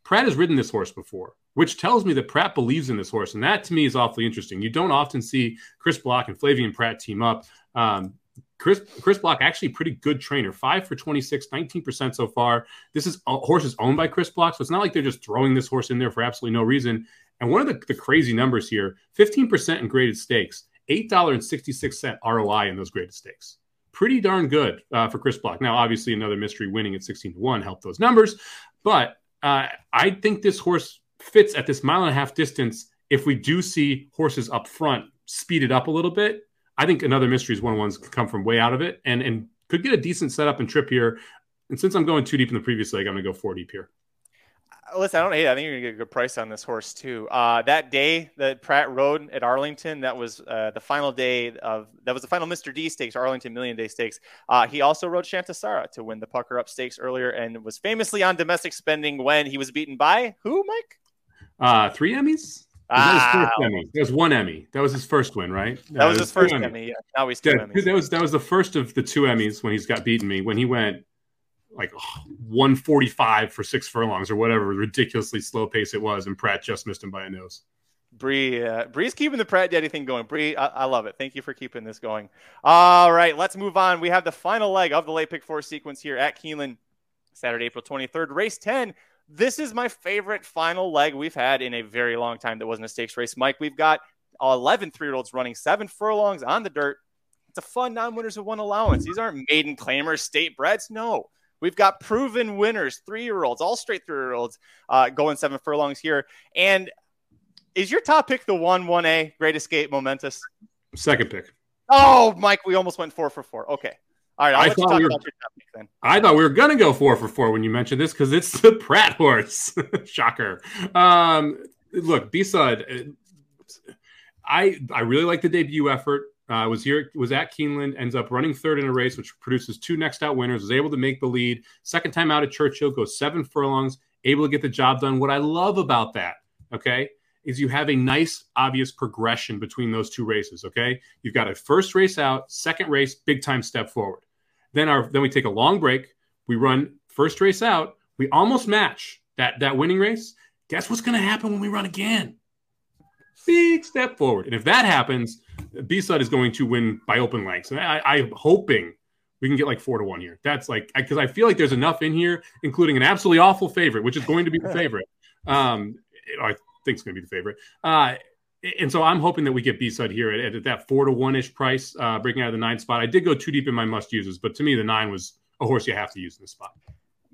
Prat has ridden this horse before which tells me that Prat believes in this horse. And that to me is awfully interesting. You don't often see Chris Block and Flavien Prat team up. Um, Chris, Chris Block, actually pretty good trainer, five for 26, 19% so far. This is a horse is owned by Chris Block. So it's not like they're just throwing this horse in there for absolutely no reason. And one of the, the crazy numbers here 15% in graded stakes, $8.66 ROI in those graded stakes. Pretty darn good uh, for Chris Block. Now, obviously, another mystery winning at 16 to 1 helped those numbers. But uh, I think this horse fits at this mile and a half distance. If we do see horses up front speed it up a little bit, I think another mysteries one ones could come from way out of it and and could get a decent setup and trip here. And since I'm going too deep in the previous leg, I'm to go four deep here. Listen, I don't hate. It. I think you're gonna get a good price on this horse too. Uh, that day that Prat rode at Arlington, that was uh, the final day of that was the final Mr. D Stakes, Arlington Million Day Stakes. Uh, he also rode Shantisara to win the Pucker Up Stakes earlier, and was famously on domestic spending when he was beaten by who, Mike? Uh, three Emmys. Ah, that Emmy. That was one Emmy. That was his first win, right? That was, was his first Emmy. Emmy. Yeah. Now he's two yeah, Emmys. That was that was the first of the two Emmys when he's got beaten me. When he went like oh, 145 for six furlongs or whatever ridiculously slow pace it was, and Prat just missed him by a nose. Bree, uh, Bree's keeping the Prat Daddy thing going. Bree, I, I, love it. Thank you for keeping this going. All right, let's move on. We have the final leg of the late pick four sequence here at Keeneland, Saturday, April 23rd, race 10. This is my favorite final leg we've had in a very long time that wasn't a stakes race. Mike, we've got 11 three year olds running seven furlongs on the dirt. It's a fun non winners of one allowance. These aren't maiden claimers, state breds. No. We've got proven winners, three year olds, all straight three year olds uh, going seven furlongs here. And Is your top pick the one one A Great Escape Momentous? Second pick. Oh, Mike, we almost went four for four. Okay. All right, I'll I let you thought talk we were- about your then. I thought we were gonna go four for four when you mentioned this because it's the Prat horse. Shocker. Um, look, B Sud. I I really like the debut effort. Uh, was here was at Keeneland, ends up running third in a race, which produces two next out winners. Was able to make the lead. Second time out at Churchill, goes seven furlongs, able to get the job done. What I love about that, okay, is you have a nice, obvious progression between those two races. Okay, you've got a first race out, second race, big time step forward. Then our then we take a long break. We run first race out. We almost match that that winning race. Guess what's going to happen when we run again? Big step forward. And if that happens, B side is going to win by open lengths. And I, I'm hoping we can get like four to one here. That's like because I feel like there's enough in here, including an absolutely awful favorite, which is going to be the favorite. Um, I think it's going to be the favorite. Uh, and so I'm hoping that we get B side here at, at that four to one ish price, uh, breaking out of the nine spot. I did go too deep in my must uses, but to me, the nine was a horse you have to use in this spot.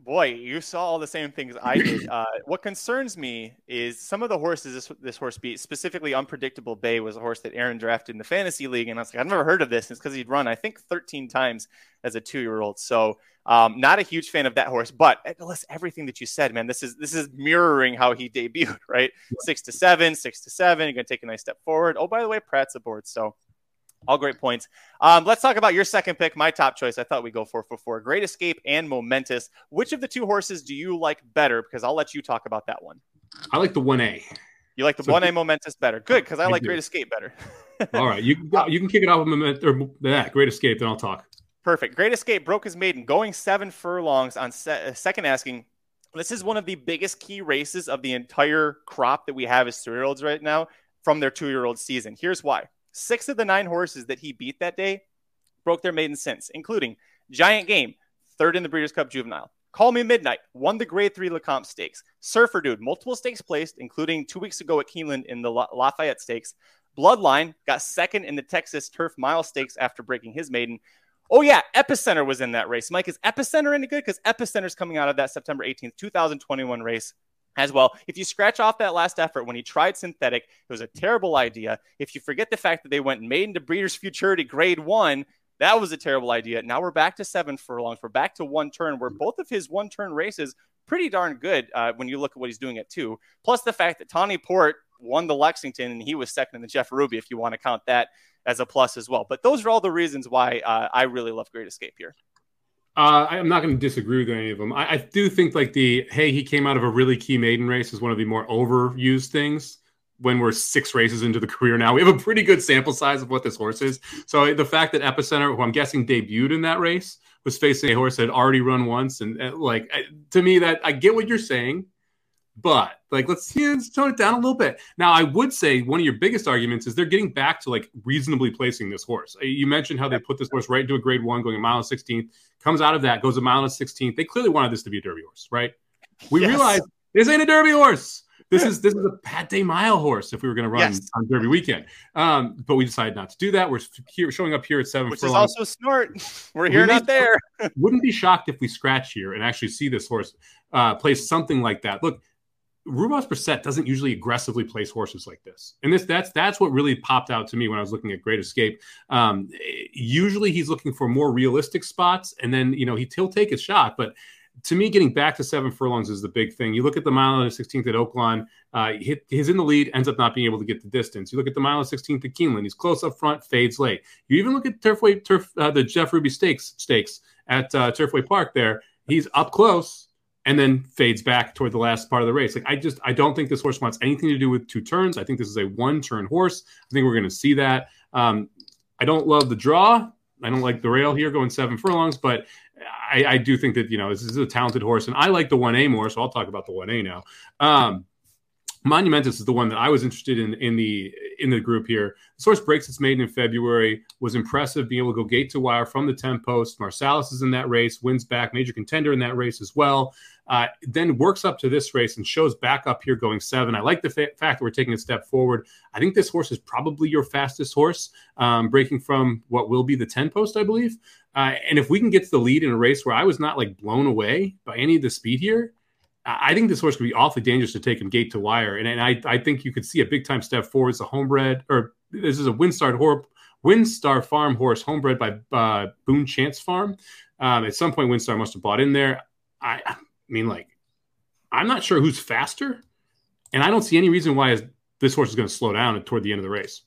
Boy, you saw all the same things I did. Uh, what concerns me is some of the horses this, this horse beat, specifically Unpredictable Bay was a horse that Aaron drafted in the fantasy league. And I was like, I've never heard of this. It's because he'd run, I think, 13 times as a two year old. So, um, not a huge fan of that horse, but listen, everything that you said, man, this is this is mirroring how he debuted, right? Six to seven, six to seven. You're gonna take a nice step forward. Oh, by the way, Prat's aboard, so all great points. Um, let's talk about your second pick, my top choice. I thought we'd go four for four. Great Escape and Momentous. Which of the two horses do you like better? Because I'll let you talk about that one. I like the one A. You like the So- one A Momentous better. Good, because I I like do. Great Escape better. All right, you can you can kick it off with moment or that great escape. Then I'll talk. Perfect. Great Escape broke his maiden, going seven furlongs on se- uh, second asking. This is one of the biggest key races of the entire crop that we have as three-year-olds right now from their two-year-old season. Here's why: six of the nine horses that he beat that day broke their maiden since, including Giant Game, third in the Breeders' Cup Juvenile. Call Me Midnight won the Grade Three Lecomte Stakes. Surfer Dude, multiple stakes placed, including two weeks ago at Keeneland in the La- Lafayette Stakes. Bloodline got second in the Texas Turf Mile Stakes after breaking his maiden. Oh yeah, Epicenter was in that race. Mike, is Epicenter any good? Because Epicenter's coming out of that September 18th, 2021 race as well. If you scratch off that last effort when he tried synthetic, it was a terrible idea. If you forget the fact that they went maiden to Breeders' Futurity Grade One, that was a terrible idea. Now we're back to seven furlongs. We're back to one turn, where both of his one turn races pretty darn good uh, when you look at what he's doing at two. Plus the fact that Tawny Port won the Lexington and he was second in the Jeff Ruby, if you want to count that as a plus as well. But those are all the reasons why uh, I really love Great Escape here. Uh, I'm not going to disagree with any of them. I, I do think like the hey, he came out of a really key maiden race is one of the more overused things. When we're six races into the career now, we have a pretty good sample size of what this horse is. So the fact that Epicenter, who I'm guessing debuted in that race, was facing a horse that had already run once, and, and like I- to me, that I get what you're saying, but like let's, yeah, let's tone it down a little bit. Now, I would say one of your biggest arguments is they're getting back to like reasonably placing this horse. Uh, You mentioned how they put this horse right into a grade one, going a mile and 16th, comes out of that, goes a mile and 16th. They clearly wanted this to be a Derby horse, right? We Yes. realize this ain't a Derby horse. This is this is a Pat Day Mile horse if we were going to run Yes. on Derby weekend. Um, but we decided not to do that. We're here, showing up here at seven Which is also smart. We're here, may- not there. Wouldn't be shocked if we scratch here and actually see this horse uh, place something like that. Look, Rodolphe Brisset doesn't usually aggressively place horses like this, and this that's that's what really popped out to me when I was looking at Great Escape. Um, usually, he's looking for more realistic spots, and then you know he, he'll take his shot. But to me, getting back to seven furlongs is the big thing. You look at the mile and 16th at Oaklawn, uh, he's in the lead, ends up not being able to get the distance. You look at the mile and 16th at Keeneland, he's close up front, fades late. You even look at Turfway, Turf, uh, the Jeff Ruby Stakes stakes at uh, Turfway Park. There, he's up close and then fades back toward the last part of the race. Like I just, I don't think this horse wants anything to do with two turns. I think this is a one-turn horse. I think we're going to see that. Um, I don't love the draw. I don't like the rail here going seven furlongs, but I, I do think that you know this is a talented horse, and I like the one A more. So I'll talk about the one A now. Um, Momentous is the one that I was interested in in the in the group here. The source breaks its maiden in February. Was impressive being able to go gate to wire from the 10 post. Marsalis is in that race, wins back, major contender in that race as well. Uh, then works up to this race and shows back up here going seven. I like the fa- fact that we're taking a step forward. I think this horse is probably your fastest horse, um, breaking from what will be the 10 post, I believe. Uh, and if we can get to the lead in a race where I was not like blown away by any of the speed here, I think this horse could be awfully dangerous to take him gate to wire, and, and I, I think you could see a big time step forward. It's a homebred, or this is a WinStar, horse, WinStar Farm horse, homebred by uh, Boone Chance Farm. Um, at some point, WinStar must have bought in there. I, I mean, like, I'm not sure who's faster, and I don't see any reason why this horse is going to slow down toward the end of the race.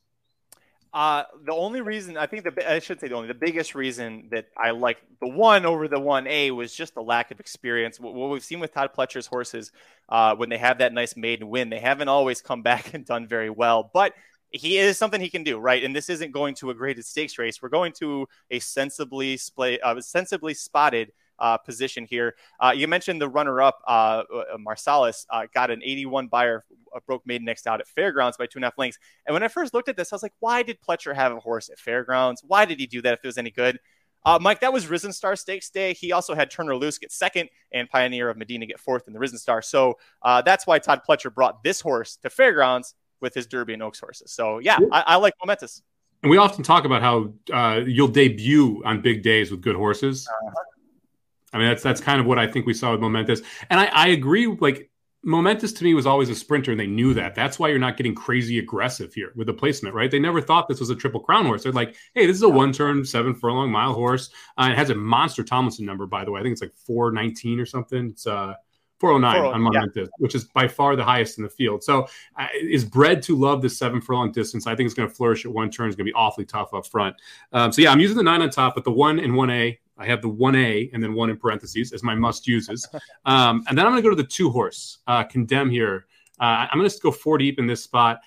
Uh, the only reason I think the I should say the only the biggest reason that I like the one over the one A was just the lack of experience. What, what we've seen with Todd Pletcher's horses, uh, when they have that nice maiden win, they haven't always come back and done very well. But he is something he can do, right? And this isn't going to a graded stakes race. We're going to a sensibly splay, uh, sensibly spotted uh, position here. Uh, you mentioned the runner-up, uh, uh Marsalis, uh, got an 81 Beyer, uh, broke maiden next out at Fairgrounds by two and a half lengths. And when I first looked at this, I was like, why did Pletcher have a horse at Fairgrounds? Why did he do that if it was any good? Mike, that was Risen Star Stakes Day. He also had Turner Loose get second and Pioneer of Medina get fourth in the Risen Star. So that's why Todd Pletcher brought this horse to Fairgrounds with his Derby and Oaks horses. So yeah, I, I like Momentous. And we often talk about how uh, you'll debut on big days with good horses. Uh-huh. I mean, that's that's kind of what I think we saw with Momentous, and I, I agree. Like Momentous to me was always a sprinter, and they knew that. That's why you're not getting crazy aggressive here with the placement, right? They never thought this was a triple crown horse. They're like, hey, this is a one turn, seven furlong mile horse. Uh, it has a monster Tomlinson number, by the way. I think it's like 419 or something. It's uh, 409 on Momentous, yeah. which is by far the highest in the field. So uh, is bred to love the seven furlong distance. I think it's going to flourish at one turn. It's going to be awfully tough up front. Um, so yeah, I'm using the nine on top, but the one and one A I have the 1A and then one in parentheses as my must uses. Um, and then I'm going to go to the two horse, uh, condemn here. Uh, I'm going to go four deep in this spot.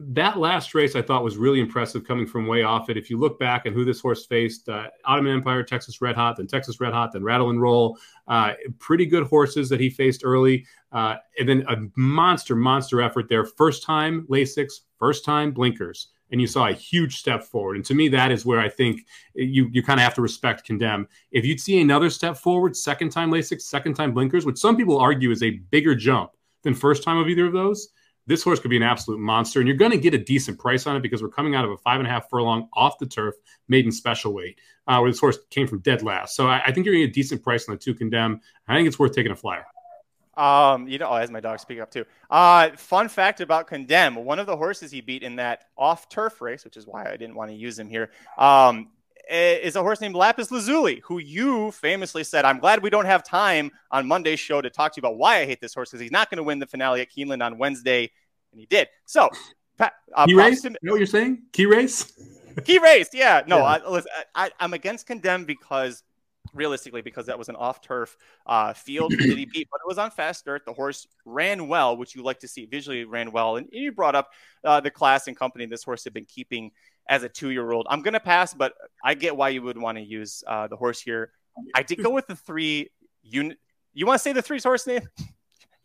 That last race I thought was really impressive coming from way off it. If you look back at who this horse faced, uh, Ottoman Empire, Texas Red Hot, then Texas Red Hot, then Rattle and Roll, uh, pretty good horses that he faced early. Uh, and then a monster, monster effort there. First time Lasix, first time blinkers and you saw a huge step forward. And to me, that is where I think you you kind of have to respect condemn. If you'd see another step forward, second time Lasix, second time blinkers, which some people argue is a bigger jump than first time of either of those, this horse could be an absolute monster. And you're going to get a decent price on it because we're coming out of a five and a half furlong off the turf, maiden special weight, uh, where this horse came from dead last. So I, I think you're going to get a decent price on the two condemn. I think it's worth taking a flyer. Um, you know, oh, as my dog speak up too. Uh, fun fact about Condemn: one of the horses he beat in that off turf race, which is why I didn't want to use him here, um, is a horse named Lapis Lazuli, who you famously said, "I'm glad we don't have time on Monday's show to talk to you about why I hate this horse because he's not going to win the finale at Keeneland on Wednesday," and he did. So, uh, key race? To, you know what you're saying? Key race? key race? Yeah. No, yeah. I, listen, I, I'm against Condemn because realistically because that was an off turf uh, field that he beat, but it was on fast dirt. The horse ran well, which you like to see visually ran well. And you brought up uh, the class and company this horse had been keeping as a two year old. I'm going to pass, but I get why you would want to use uh, the horse here. I did go with the three. Un- you want to say the three horse name?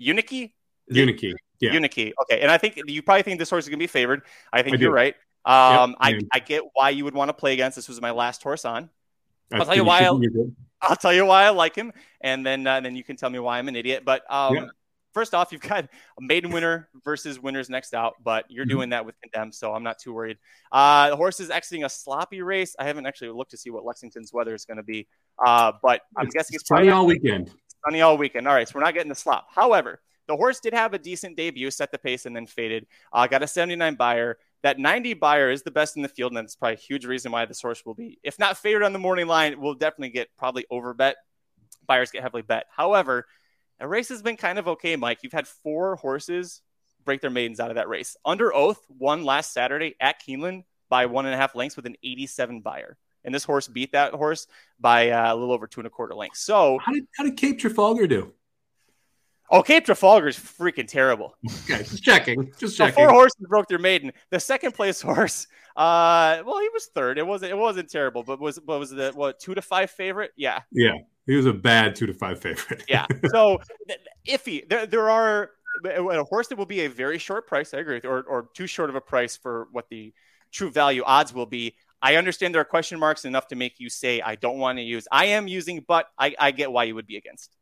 Uniki? Uniki. Yeah. Uniki. Okay. And I think you probably think this horse is going to be favored. I think I you're do. right. Um, yep, I, I get why you would want to play against. This was my last horse on. I'll tell you why. I'll, I'll, tell you why I like him, and then uh, then you can tell me why I'm an idiot. But um, yeah. first off, you've got a maiden winner versus winners next out, but you're mm-hmm. doing that with condemned, so I'm not too worried. Uh, the horse is exiting a sloppy race. I haven't actually looked to see what Lexington's weather is going to be, uh, but I'm it's guessing it's sunny all weekend. Sunny all weekend. All right, so we're not getting the slop. However, the horse did have a decent debut, set the pace, and then faded. Uh, got a 79 Beyer. That 90 Beyer is the best in the field, and that's probably a huge reason why the source will be, if not favored on the morning line, will definitely get probably over bet. Beyers get heavily bet. However, the race has been kind of okay, Mike. You've had four horses break their maidens out of that race. Under Oath won last Saturday at Keeneland by one and a half lengths with an 87 Beyer. And this horse beat that horse by uh, a little over two and a quarter lengths. So, how did, how did Cape Trafalgar do? Oh, Cape Trafalgar is freaking terrible. Okay, just checking. Just checking. So four horses broke their maiden. The second place horse, uh, well, he was third. It wasn't. It wasn't terrible, but was but was the what two to five favorite? Yeah. Yeah, he was a bad two to five favorite. yeah. So iffy. There there are a horse that will be a very short price. I agree with or or too short of a price for what the true value odds will be. I understand there are question marks enough to make you say I don't want to use. I am using, but I, I get why you would be against.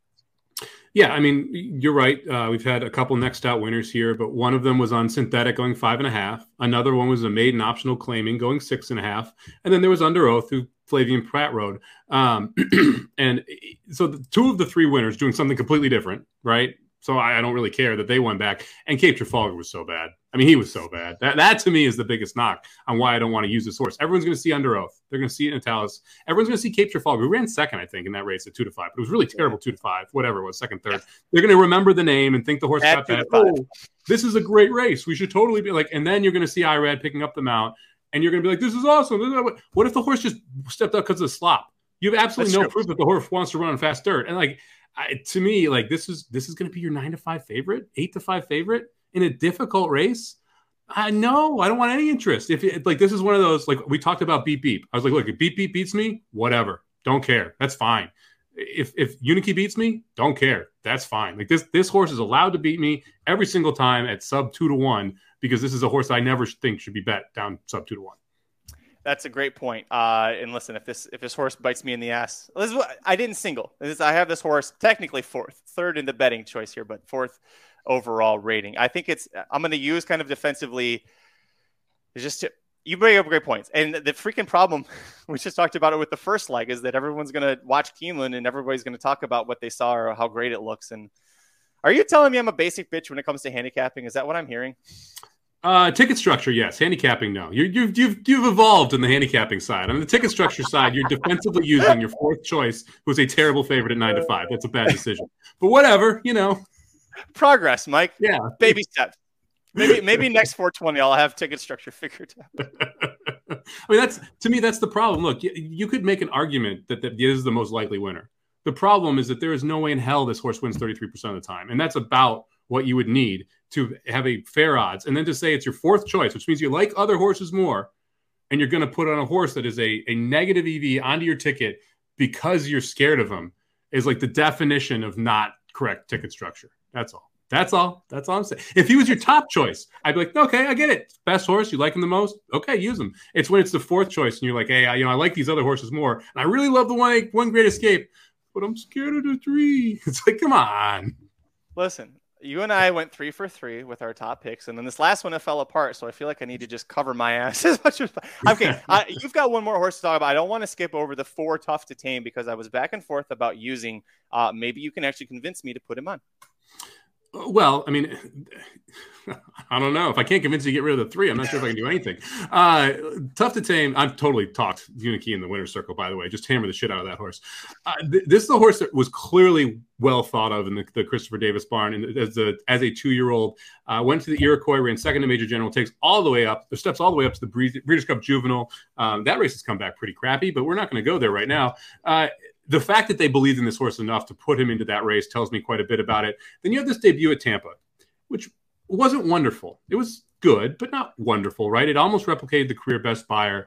Yeah, I mean, you're right. Uh, we've had a couple next out winners here, but one of them was on synthetic going five and a half. Another one was a maiden optional claiming going six and a half. And then there was under oath who Flavien Prat rode. Um, and so the, two of the three winners doing something completely different, right? So I, I, don't really care that they won back. And Cape Trafalgar was so bad. I mean, he was so bad. That that to me is the biggest knock on why I don't want to use this horse. Everyone's going to see under oath. They're going to see it in Natalis. Everyone's going to see Cape Trafalgar. We ran second, I think, in that race at two to five. But it was really terrible two to five, whatever it was, second, third. They're going to remember the name and think the horse got bad. Oh, this is a great race. We should totally be like. And then you're going to see Irad picking up the mount, and you're going to be like, "This is awesome." What if the horse just stepped up because of the slop? You have absolutely That's no true. proof that the horse wants to run on fast dirt. And like I, to me, like this is this is going to be your nine to five favorite, eight to five favorite in a difficult race. I know I don't want any interest. If it, like this is one of those like we talked about beep beep. I was like, look, if beep beep beats me, whatever, don't care. That's fine. If if Uniki beats me, don't care. That's fine. Like this this horse is allowed to beat me every single time at sub two to one because this is a horse I never think should be bet down sub two to one. That's a great point. Uh, and listen, if this if this horse bites me in the ass, this is what, I didn't single. This, I have this horse technically fourth, third in the betting choice here, but fourth overall rating. I think it's I'm going to use kind of defensively. Just to, you bring up great points, and the freaking problem we just talked about it with the first leg is that everyone's going to watch Keeneland and everybody's going to talk about what they saw or how great it looks. And are you telling me I'm a basic bitch when it comes to handicapping? Is that what I'm hearing? Uh, ticket structure, yes. Handicapping, no. You, you've you've you've evolved in the handicapping side. On the ticket structure side, you're defensively using your fourth choice, who was a terrible favorite at nine to five. That's a bad decision. But whatever, you know. Progress, Mike. Yeah, baby steps. Maybe maybe next 420, I'll have ticket structure figured out. I mean, that's to me, that's the problem. Look, you, you could make an argument that, that this is the most likely winner. The problem is that there is no way in hell this horse wins 33% of the time, and that's about what you would need to have a fair odds, and then to say it's your fourth choice, which means you like other horses more, and you're going to put on a horse that is a, a negative EV onto your ticket because you're scared of him, is like the definition of not correct ticket structure. That's all. That's all. That's all I'm saying. If he was your top choice, I'd be like, okay, I get it. Best horse, you like him the most. Okay, use him. It's when it's the fourth choice, and you're like, hey, I, you know, I like these other horses more, and I really love the one, one Great Escape, but I'm scared of the three. It's like, come on. Listen, you and I went three for three with our top picks, and then this last one it fell apart. So I feel like I need to just cover my ass as much as okay. uh, you've got one more horse to talk about. I don't want to skip over the four tough to tame because I was back and forth about using. Uh, maybe you can actually convince me to put him on. Well, I mean, I don't know. If I can't convince you to get rid of the three, I'm not sure if I can do anything. Uh, tough to tame. I've totally talked Uniki in the winner's circle, by the way. Just hammer the shit out of that horse. Uh, th- this is the horse that was clearly well thought of in the, the Christopher Davis barn. And as a, as a two year old, uh, went to the Iroquois, ran second to Major General, takes all the way up, steps all the way up to the Breeders' Cup Juvenile. Um, that race has come back pretty crappy, but we're not going to go there right now. The fact that they believed in this horse enough to put him into that race tells me quite a bit about it. Then you have this debut at Tampa, which wasn't wonderful. It was good, but not wonderful, right? It almost replicated the career best Beyer.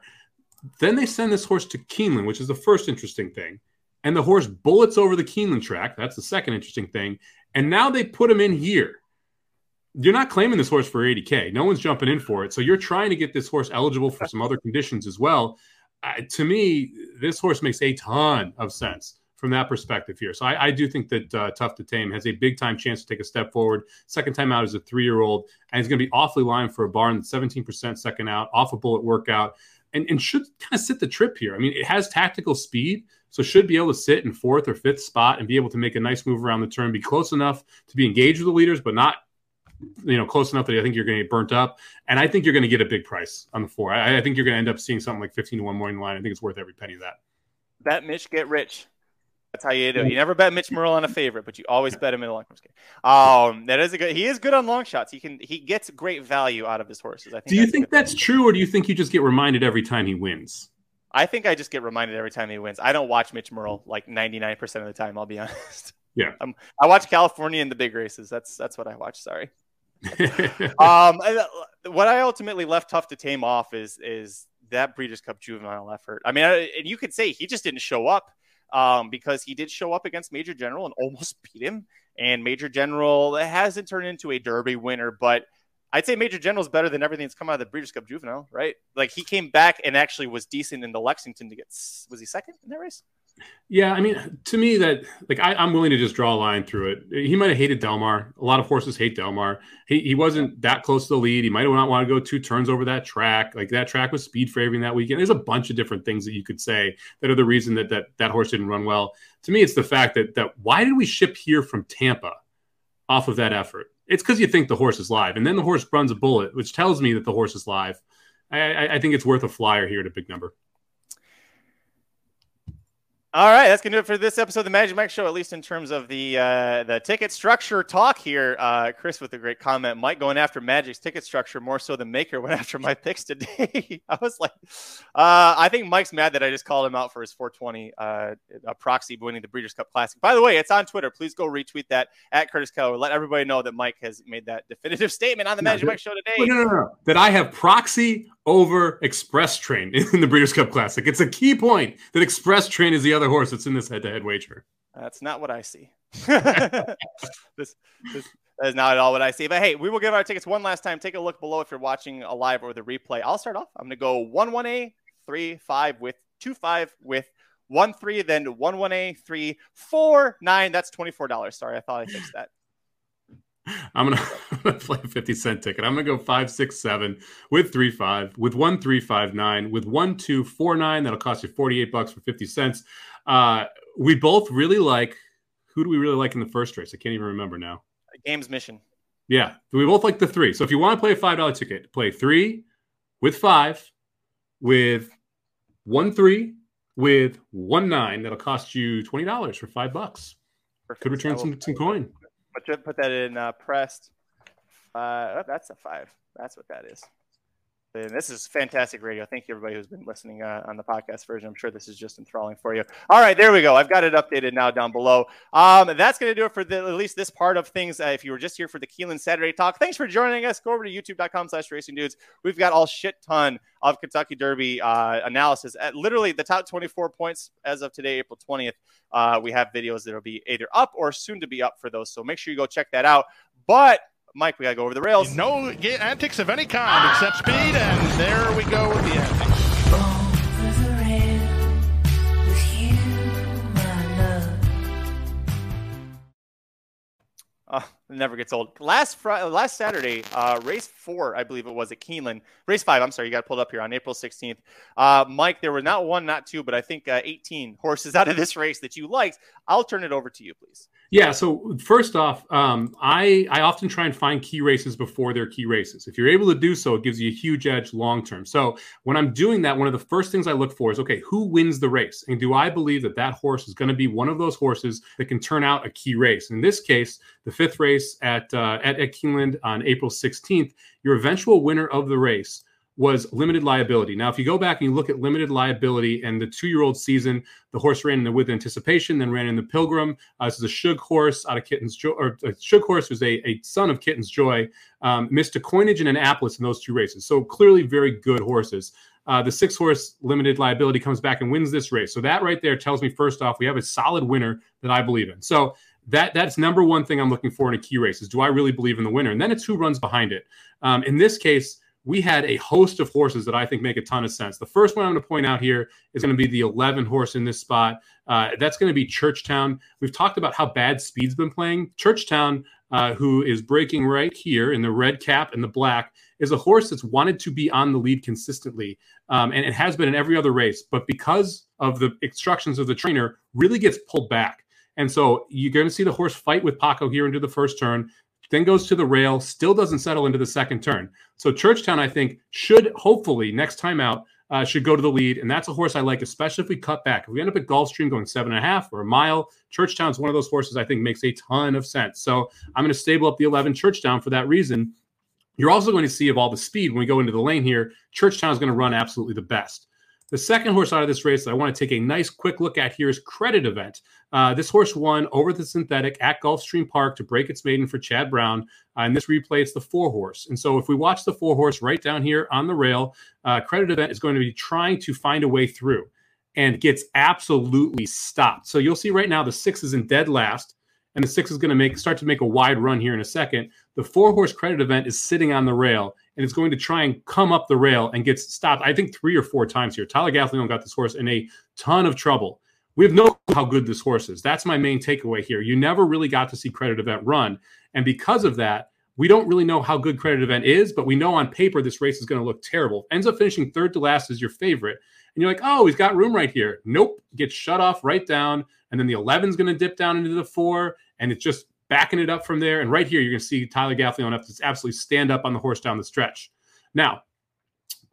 Then they send this horse to Keeneland, which is the first interesting thing. And the horse bullets over the Keeneland track. That's the second interesting thing. And now they put him in here. You're not claiming this horse for 80K. No one's jumping in for it. So you're trying to get this horse eligible for some other conditions as well to me, this horse makes a ton of sense from that perspective here. So I, I do think that uh, Tough to Tame has a big time chance to take a step forward. Second time out as a three year old, and he's going to be awfully lined for a barn 17% second out, off a bullet workout, and, and should kind of sit the trip here. I mean, it has tactical speed, so should be able to sit in fourth or fifth spot and be able to make a nice move around the turn, be close enough to be engaged with the leaders, but not you know, close enough that I think you're going to get burnt up. And I think you're going to get a big price on the four. I, I think you're going to end up seeing something like 15 to one morning line. I think it's worth every penny of that. Bet Mitch, get rich. That's how you do it. You never bet Mitch Murrill on a favorite, but you always bet him in a long game. Um, that is a good. He is good on long shots. He can. He gets great value out of his horses. I think. Do you think that's true, or do you think you just get reminded every time he wins? I think I just get reminded every time he wins. I don't watch Mitch Murrill like 99% of the time. I'll be honest. Yeah. Um, I watch California in the big races. That's that's what I watch. Sorry. um, uh, what I ultimately left tough to tame off is is that Breeders' Cup juvenile effort. I mean, I, and you could say he just didn't show up um, because he did show up against Major General and almost beat him. And Major General hasn't turned into a Derby winner, but I'd say Major General is better than everything that's come out of the Breeders' Cup Juvenile, right? Like he came back and actually was decent in the Lexington to get. Was he second in that race? Yeah, I mean, to me, that like I, am willing to just draw a line through it. He might have hated Delmar. A lot of horses hate Delmar. He, he wasn't that close to the lead. He might not want to go two turns over that track. Like that track was speed favoring that weekend. There's a bunch of different things that you could say that are the reason that that that horse didn't run well. To me, it's the fact that that why did we ship here from Tampa? off of that effort. It's because you think the horse is live, and then the horse runs a bullet, which tells me that the horse is live. I, I think it's worth a flyer here at a big number. All right, that's gonna do it for this episode of the Magic Mike Show. At least in terms of the uh, the ticket structure talk here. Uh, Chris with a great comment. Mike going after Magic's ticket structure more so than Maker went after my picks today. I was like, uh, I think Mike's mad that I just called him out for his 420 uh, proxy winning the Breeders' Cup Classic. By the way, it's on Twitter. Please go retweet that at Curtis Keller. Let everybody know that Mike has made that definitive statement on the Magic Mike Show today. No, no, no, that I have proxy over Express Train in the Breeders' Cup Classic. It's a key point that Express Train is the other horse that's in this head-to-head wager. That's not what I see. this, this is not at all what I see. But hey, we will give our tickets one last time. Take a look below if you're watching a live or the replay. I'll start off. I'm going to go one one A, three five with two five with one three, then one one A, three four nine. That's twenty four dollars. Sorry, I thought I fixed that. I'm gonna, I'm gonna play a 50 cent ticket. I'm gonna go five, six, seven with three, five, with one, three, five, nine, with one, two, four, nine. That'll cost you 48 bucks for 50 cents. Uh, we both really like. Who do we really like in the first race? I can't even remember now. Gam's mission. Yeah, we both like the three. So if you want to play a five dollar ticket, play three with five, with one three, with one nine. That'll cost you twenty dollars for five bucks. Perfect. Could return some some coin. But put that in uh, pressed. Uh, that's a five. That's what that is. And this is fantastic radio. Thank you, everybody who's been listening uh, on the podcast version. I'm sure this is just enthralling for you. All right, there we go. I've got it updated now down below. Um, that's going to do it for the, at least this part of things. Uh, if you were just here for the Keeneland Saturday talk, thanks for joining us. Go over to youtube.com slash racing dudes. We've got all shit ton of Kentucky Derby uh, analysis at literally the top 24 points as of today, April 20th. Uh, we have videos that will be either up or soon to be up for those. So make sure you go check that out. But Mike, we got to go over the rails. No antics of any kind except speed, and there we go with the antics. Uh, never gets old. Last Friday, last Saturday, uh, race four, I believe it was at Keeneland. Race five, I'm sorry, you got pulled up here on April 16th. Uh, Mike, there were not one, not two, but I think uh, 18 horses out of this race that you liked. I'll turn it over to you, please. Yeah. So first off, um, I I often try and find key races before they're key races. If you're able to do so, it gives you a huge edge long term. So when I'm doing that, one of the first things I look for is okay, who wins the race, and do I believe that that horse is going to be one of those horses that can turn out a key race? In this case, the fifth race at uh, at, at Keeneland on April 16th, your eventual winner of the race was limited liability. Now, if you go back and you look at limited liability and the two year old season, the horse ran in the with anticipation, then ran in the Pilgrim. Uh, this is a Shug horse out of Kitten's Joy, or a Shug horse was a, a son of Kitten's Joy, um, missed a coinage and an Annapolis in those two races. So clearly very good horses. Uh, the six horse limited liability comes back and wins this race. So that right there tells me first off, we have a solid winner that I believe in. So that that's number one thing I'm looking for in a key race is do I really believe in the winner? And then it's who runs behind it. Um, in this case, we had a host of horses that I think make a ton of sense. The first one I'm going to point out here is going to be the 11 horse in this spot. Uh, that's going to be Churchtown. We've talked about how bad Speed's been playing. Churchtown, uh, who is breaking right here in the red cap and the black, is a horse that's wanted to be on the lead consistently, um, and it has been in every other race. But because of the instructions of the trainer, really gets pulled back. And so you're going to see the horse fight with Paco here into the first turn then goes to the rail, still doesn't settle into the second turn. So Churchtown, I think, should hopefully next time out uh, should go to the lead, and that's a horse I like, especially if we cut back. If we end up at Gulfstream going seven and a half or a mile, Churchtown's one of those horses I think makes a ton of sense. So I'm going to stable up the 11 Churchtown for that reason. You're also going to see of all the speed when we go into the lane here, Churchtown is going to run absolutely the best. The second horse out of this race that I want to take a nice quick look at here is Credit Event. Uh, this horse won over the synthetic at Gulfstream Park to break its maiden for Chad Brown. Uh, and this replay, it's the four horse. And so if we watch the four horse right down here on the rail, uh, Credit Event is going to be trying to find a way through and gets absolutely stopped. So you'll see right now the six is in dead last and the six is going to make start to make a wide run here in a second. The four horse credit event is sitting on the rail and it's going to try and come up the rail and gets stopped. I think three or four times here. Tyler Gaffalione got this horse in a ton of trouble. We have no how good this horse is. That's my main takeaway here. You never really got to see credit event run, and because of that, we don't really know how good credit event is. But we know on paper this race is going to look terrible. Ends up finishing third to last as your favorite, and you're like, oh, he's got room right here. Nope, gets shut off right down, and then the 11 is going to dip down into the four, and it's just backing it up from there. And right here, you're going to see Tyler Gaffalione have to absolutely stand up on the horse down the stretch. Now,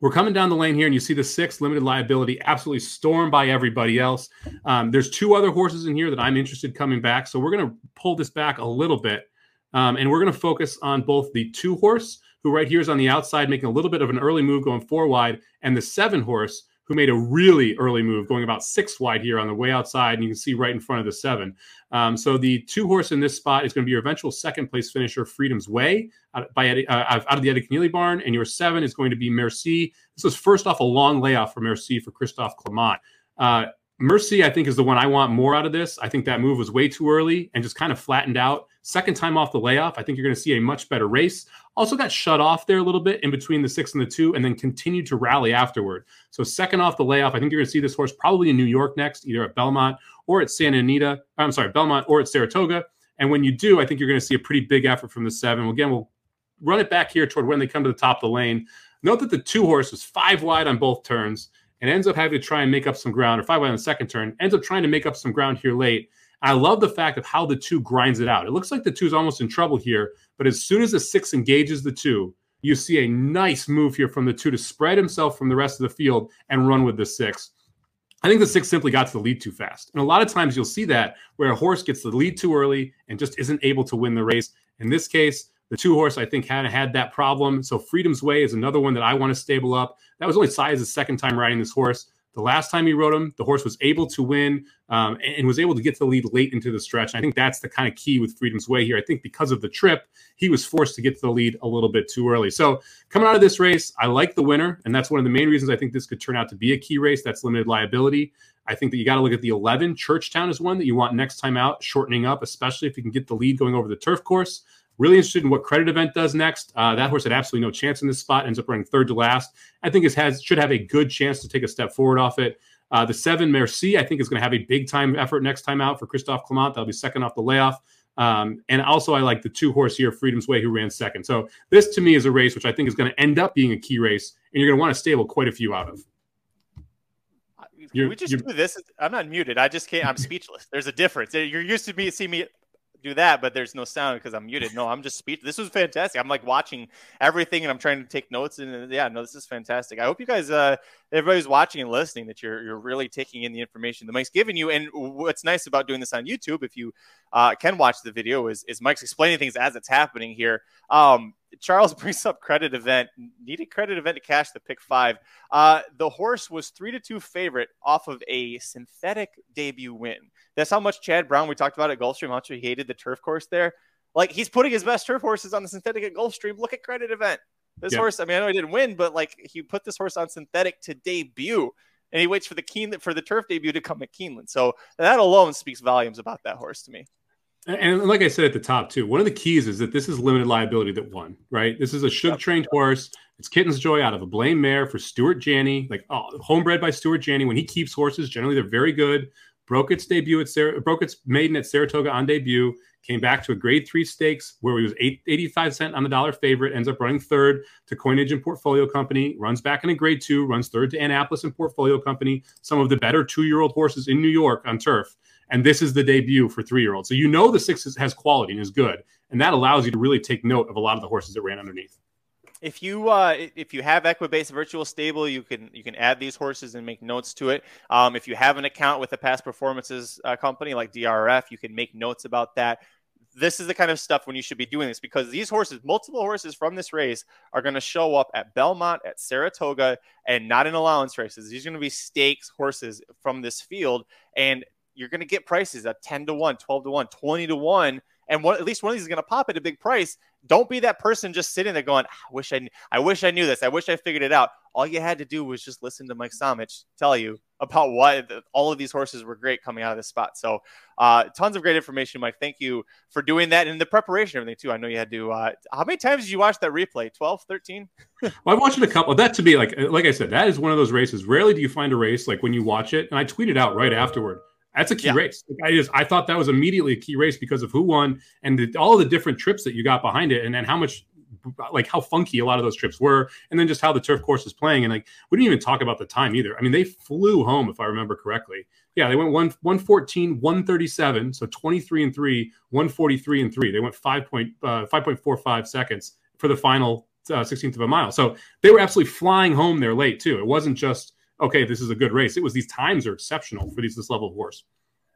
we're coming down the lane here, and you see the six limited liability absolutely stormed by everybody else. Um, there's two other horses in here that I'm interested coming back, so we're going to pull this back a little bit, um, and we're going to focus on both the two horse, who right here is on the outside making a little bit of an early move going four wide, and the seven horse, who made a really early move going about six wide here on the way outside. And you can see right in front of the seven. Um, so the two horse in this spot is going to be your eventual second place finisher, Freedom's Way, out, by Eddie, uh, out of the Eddie Kenneally barn. And your seven is going to be Merci. This was first off a long layoff for Merci for Christophe Clement. Uh, Merci, I think, is the one I want more out of this. I think that move was way too early and just kind of flattened out. Second time off the layoff, I think you're going to see a much better race. Also got shut off there a little bit in between the six and the two, and then continued to rally afterward. So second off the layoff, I think you're going to see this horse probably in New York next, either at Belmont or at Santa Anita. Uh, I'm sorry, Belmont or at Saratoga. And when you do, I think you're going to see a pretty big effort from the seven. Again, we'll run it back here toward when they come to the top of the lane. Note that the two horse was five wide on both turns and ends up having to try and make up some ground, or five wide on the second turn, ends up trying to make up some ground here late. I love the fact of how the two grinds it out. It looks like the two is almost in trouble here, but as soon as the six engages the two, you see a nice move here from the two to spread himself from the rest of the field and run with the six. I think the six simply got to the lead too fast. And a lot of times you'll see that where a horse gets the lead too early and just isn't able to win the race. In this case, the two horse, I think, had had that problem. So Freedom's Way is another one that I want to stable up. That was only Saez's second time riding this horse. The last time he rode him, the horse was able to win um, and was able to get the lead late into the stretch. And I think that's the kind of key with Freedom's Way here. I think because of the trip, he was forced to get to the lead a little bit too early. So coming out of this race, I like the winner, and that's one of the main reasons I think this could turn out to be a key race. That's limited liability. I think that you got to look at the 11. Churchtown is one that you want next time out, shortening up, especially if you can get the lead going over the turf course. Really interested in what Credit Event does next. Uh, that horse had absolutely no chance in this spot, ends up running third to last. I think it has should have a good chance to take a step forward off it. Uh, the seven Merci, I think, is going to have a big time effort next time out for Christophe Clement. That'll be second off the layoff. Um, and also, I like the two horse here, Freedom's Way, who ran second. So this to me is a race which I think is going to end up being a key race, and you're going to want to stable quite a few out of. You're, we just do this. I'm not muted. I just can't. I'm speechless. There's a difference. You're used to me see me do that, but there's no sound because I'm muted. No, I'm just speech. This was fantastic. I'm like watching everything and I'm trying to take notes. And yeah, no, this is fantastic. I hope you guys, uh, everybody's watching and listening, that you're you're really taking in the information that Mike's giving you. And what's nice about doing this on YouTube, if you uh, can watch the video, is is Mike's explaining things as it's happening here. Um, Charles brings up credit event. Needed credit event to cash the pick five. Uh, the horse was three to two favorite off of a synthetic debut win. That's how much Chad Brown we talked about at Gulfstream. How much he hated the turf course there. Like he's putting his best turf horses on the synthetic at Gulfstream. Look at credit event. This yeah. horse. I mean, I know he didn't win, but like he put this horse on synthetic to debut, and he waits for the Keen for the turf debut to come at Keeneland. So that alone speaks volumes about that horse to me. And like I said at the top too, one of the keys is that this is limited liability that won, right? This is a Shug trained horse. It's Kitten's Joy out of a blame mare for Stuart Janney, like oh, homebred by Stuart Janney. When he keeps horses, generally they're very good. Broke its debut at Sar- broke its maiden at Saratoga on debut. Came back to a grade three stakes where he was eight, 85 cent on the dollar favorite. Ends up running third to Coinage and Portfolio Company. Runs back in a grade two. Runs third to Annapolis and Portfolio Company. Some of the better two year old horses in New York on turf and this is the debut for three year olds. So you know the six has quality and is good, and that allows you to really take note of a lot of the horses that ran underneath. If you uh, if you have Equibase Virtual Stable, you can you can add these horses and make notes to it. Um, if you have an account with a past performances uh, company like DRF, you can make notes about that. This is the kind of stuff when you should be doing this because these horses, multiple horses from this race, are going to show up at Belmont, at Saratoga, and not in allowance races. These are going to be stakes horses from this field, and you're going to get prices at 10 to 1, 12 to 1, 20 to 1. And one, at least one of these is going to pop at a big price. Don't be that person just sitting there going, I wish I, I wish I knew this. I wish I figured it out. All you had to do was just listen to Mike Somich tell you about why the, all of these horses were great coming out of this spot. So, uh, tons of great information, Mike. Thank you for doing that and the preparation, everything too. I know you had to. Uh, how many times did you watch that replay? 12, 13? well, I watched it a couple. That to me, like like I said, that is one of those races. Rarely do you find a race like when you watch it. And I tweeted out right afterward that's a key yeah. race. Like I just I thought that was immediately a key race because of who won and the, all the different trips that you got behind it, and then how much like how funky a lot of those trips were, and then just how the turf course is playing. And like we didn't even talk about the time either. I mean, they flew home if I remember correctly. Yeah, they went one 114, 137, so 23 and 3, 143 and 3. They went 5 point, uh, 5.45 seconds for the final uh, 16th of a mile. So they were absolutely flying home there late too. It wasn't just okay, this is a good race. It was these times are exceptional for these this level of horse.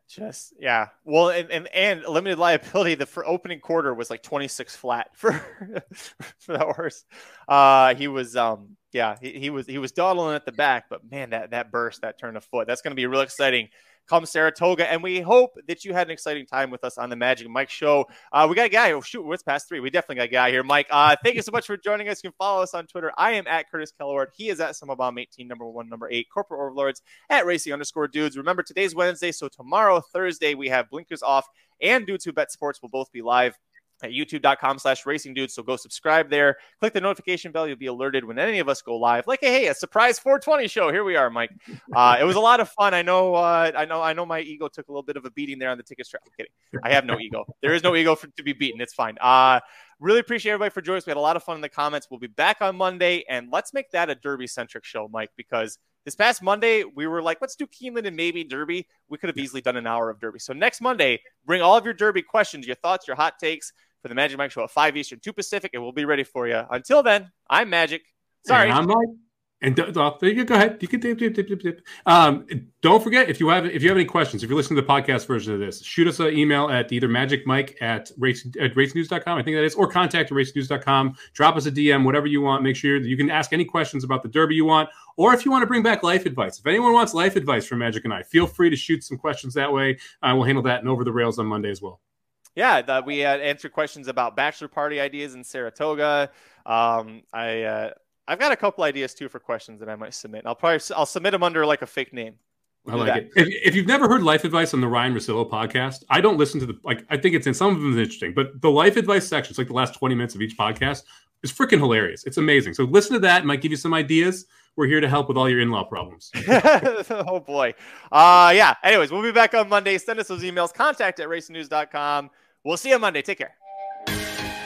Just yeah, well, and and, and limited liability. The for opening quarter was like 26 flat for for that horse. Uh, he was um yeah he, he was he was dawdling at the back, but man that that burst that turn of foot that's going to be real exciting come Saratoga. And we hope that you had an exciting time with us on the Magic Mike Show. Uh, we got a guy. Oh, shoot, what's past three? We definitely got a guy here. Mike, uh, thank you so much for joining us. You can follow us on Twitter. I am at Curtis Kellaward. He is at Somobomb 18, number one, number eight, corporate overlords at Racing underscore dudes. Remember, today's Wednesday. So tomorrow, Thursday, we have blinkers off and Dudes Who Bet Sports will both be live at youtube.com slash racing dudes. So go subscribe there. Click the notification bell. You'll be alerted when any of us go live. Like, hey, a surprise 420 show. Here we are, Mike. Uh, it was a lot of fun. I know, uh, I know, I know my ego took a little bit of a beating there on the ticket strap. I'm kidding. I have no ego. There is no ego for, to be beaten. It's fine. Uh, really appreciate everybody for joining us. We had a lot of fun in the comments. We'll be back on Monday and let's make that a derby centric show, Mike, because this past Monday, we were like, let's do Keeneland and maybe Derby. We could have easily done an hour of Derby. So next Monday, bring all of your Derby questions, your thoughts, your hot takes for the Magic Mike Show at 5 Eastern, 2 Pacific, and we'll be ready for you. Until then, I'm Magic. Sorry. And I'm Mike. And uh, you go ahead. You can dip, dip, dip, dip, Um, don't forget if you have if you have any questions, if you're listening to the podcast version of this, shoot us an email at either magicmike at race at racenews.com, I think that is, or contact racenews.com. Drop us a DM, whatever you want. Make sure you can ask any questions about the Derby you want, or if you want to bring back life advice. If anyone wants life advice from Magic and I, feel free to shoot some questions that way. Uh, we'll handle that and over the rails on Monday as well yeah, we had answered questions about bachelor party ideas in Saratoga. Um, I uh, I've got a couple ideas too for questions that I might submit. I'll probably I'll submit them under like a fake name. We'll I like it. If, if, you've never heard life advice on the Ryan Russillo podcast, I don't listen to the like. I think it's in some of them is interesting, but the life advice section, it's like the last twenty minutes of each podcast, is freaking hilarious. It's amazing. So listen to that. It might give you some ideas. We're here to help with all your in-law problems. oh boy. Uh yeah. Anyways, we'll be back on Monday. Send us those emails. Contact at racingdudes.com. We'll see you Monday. Take care.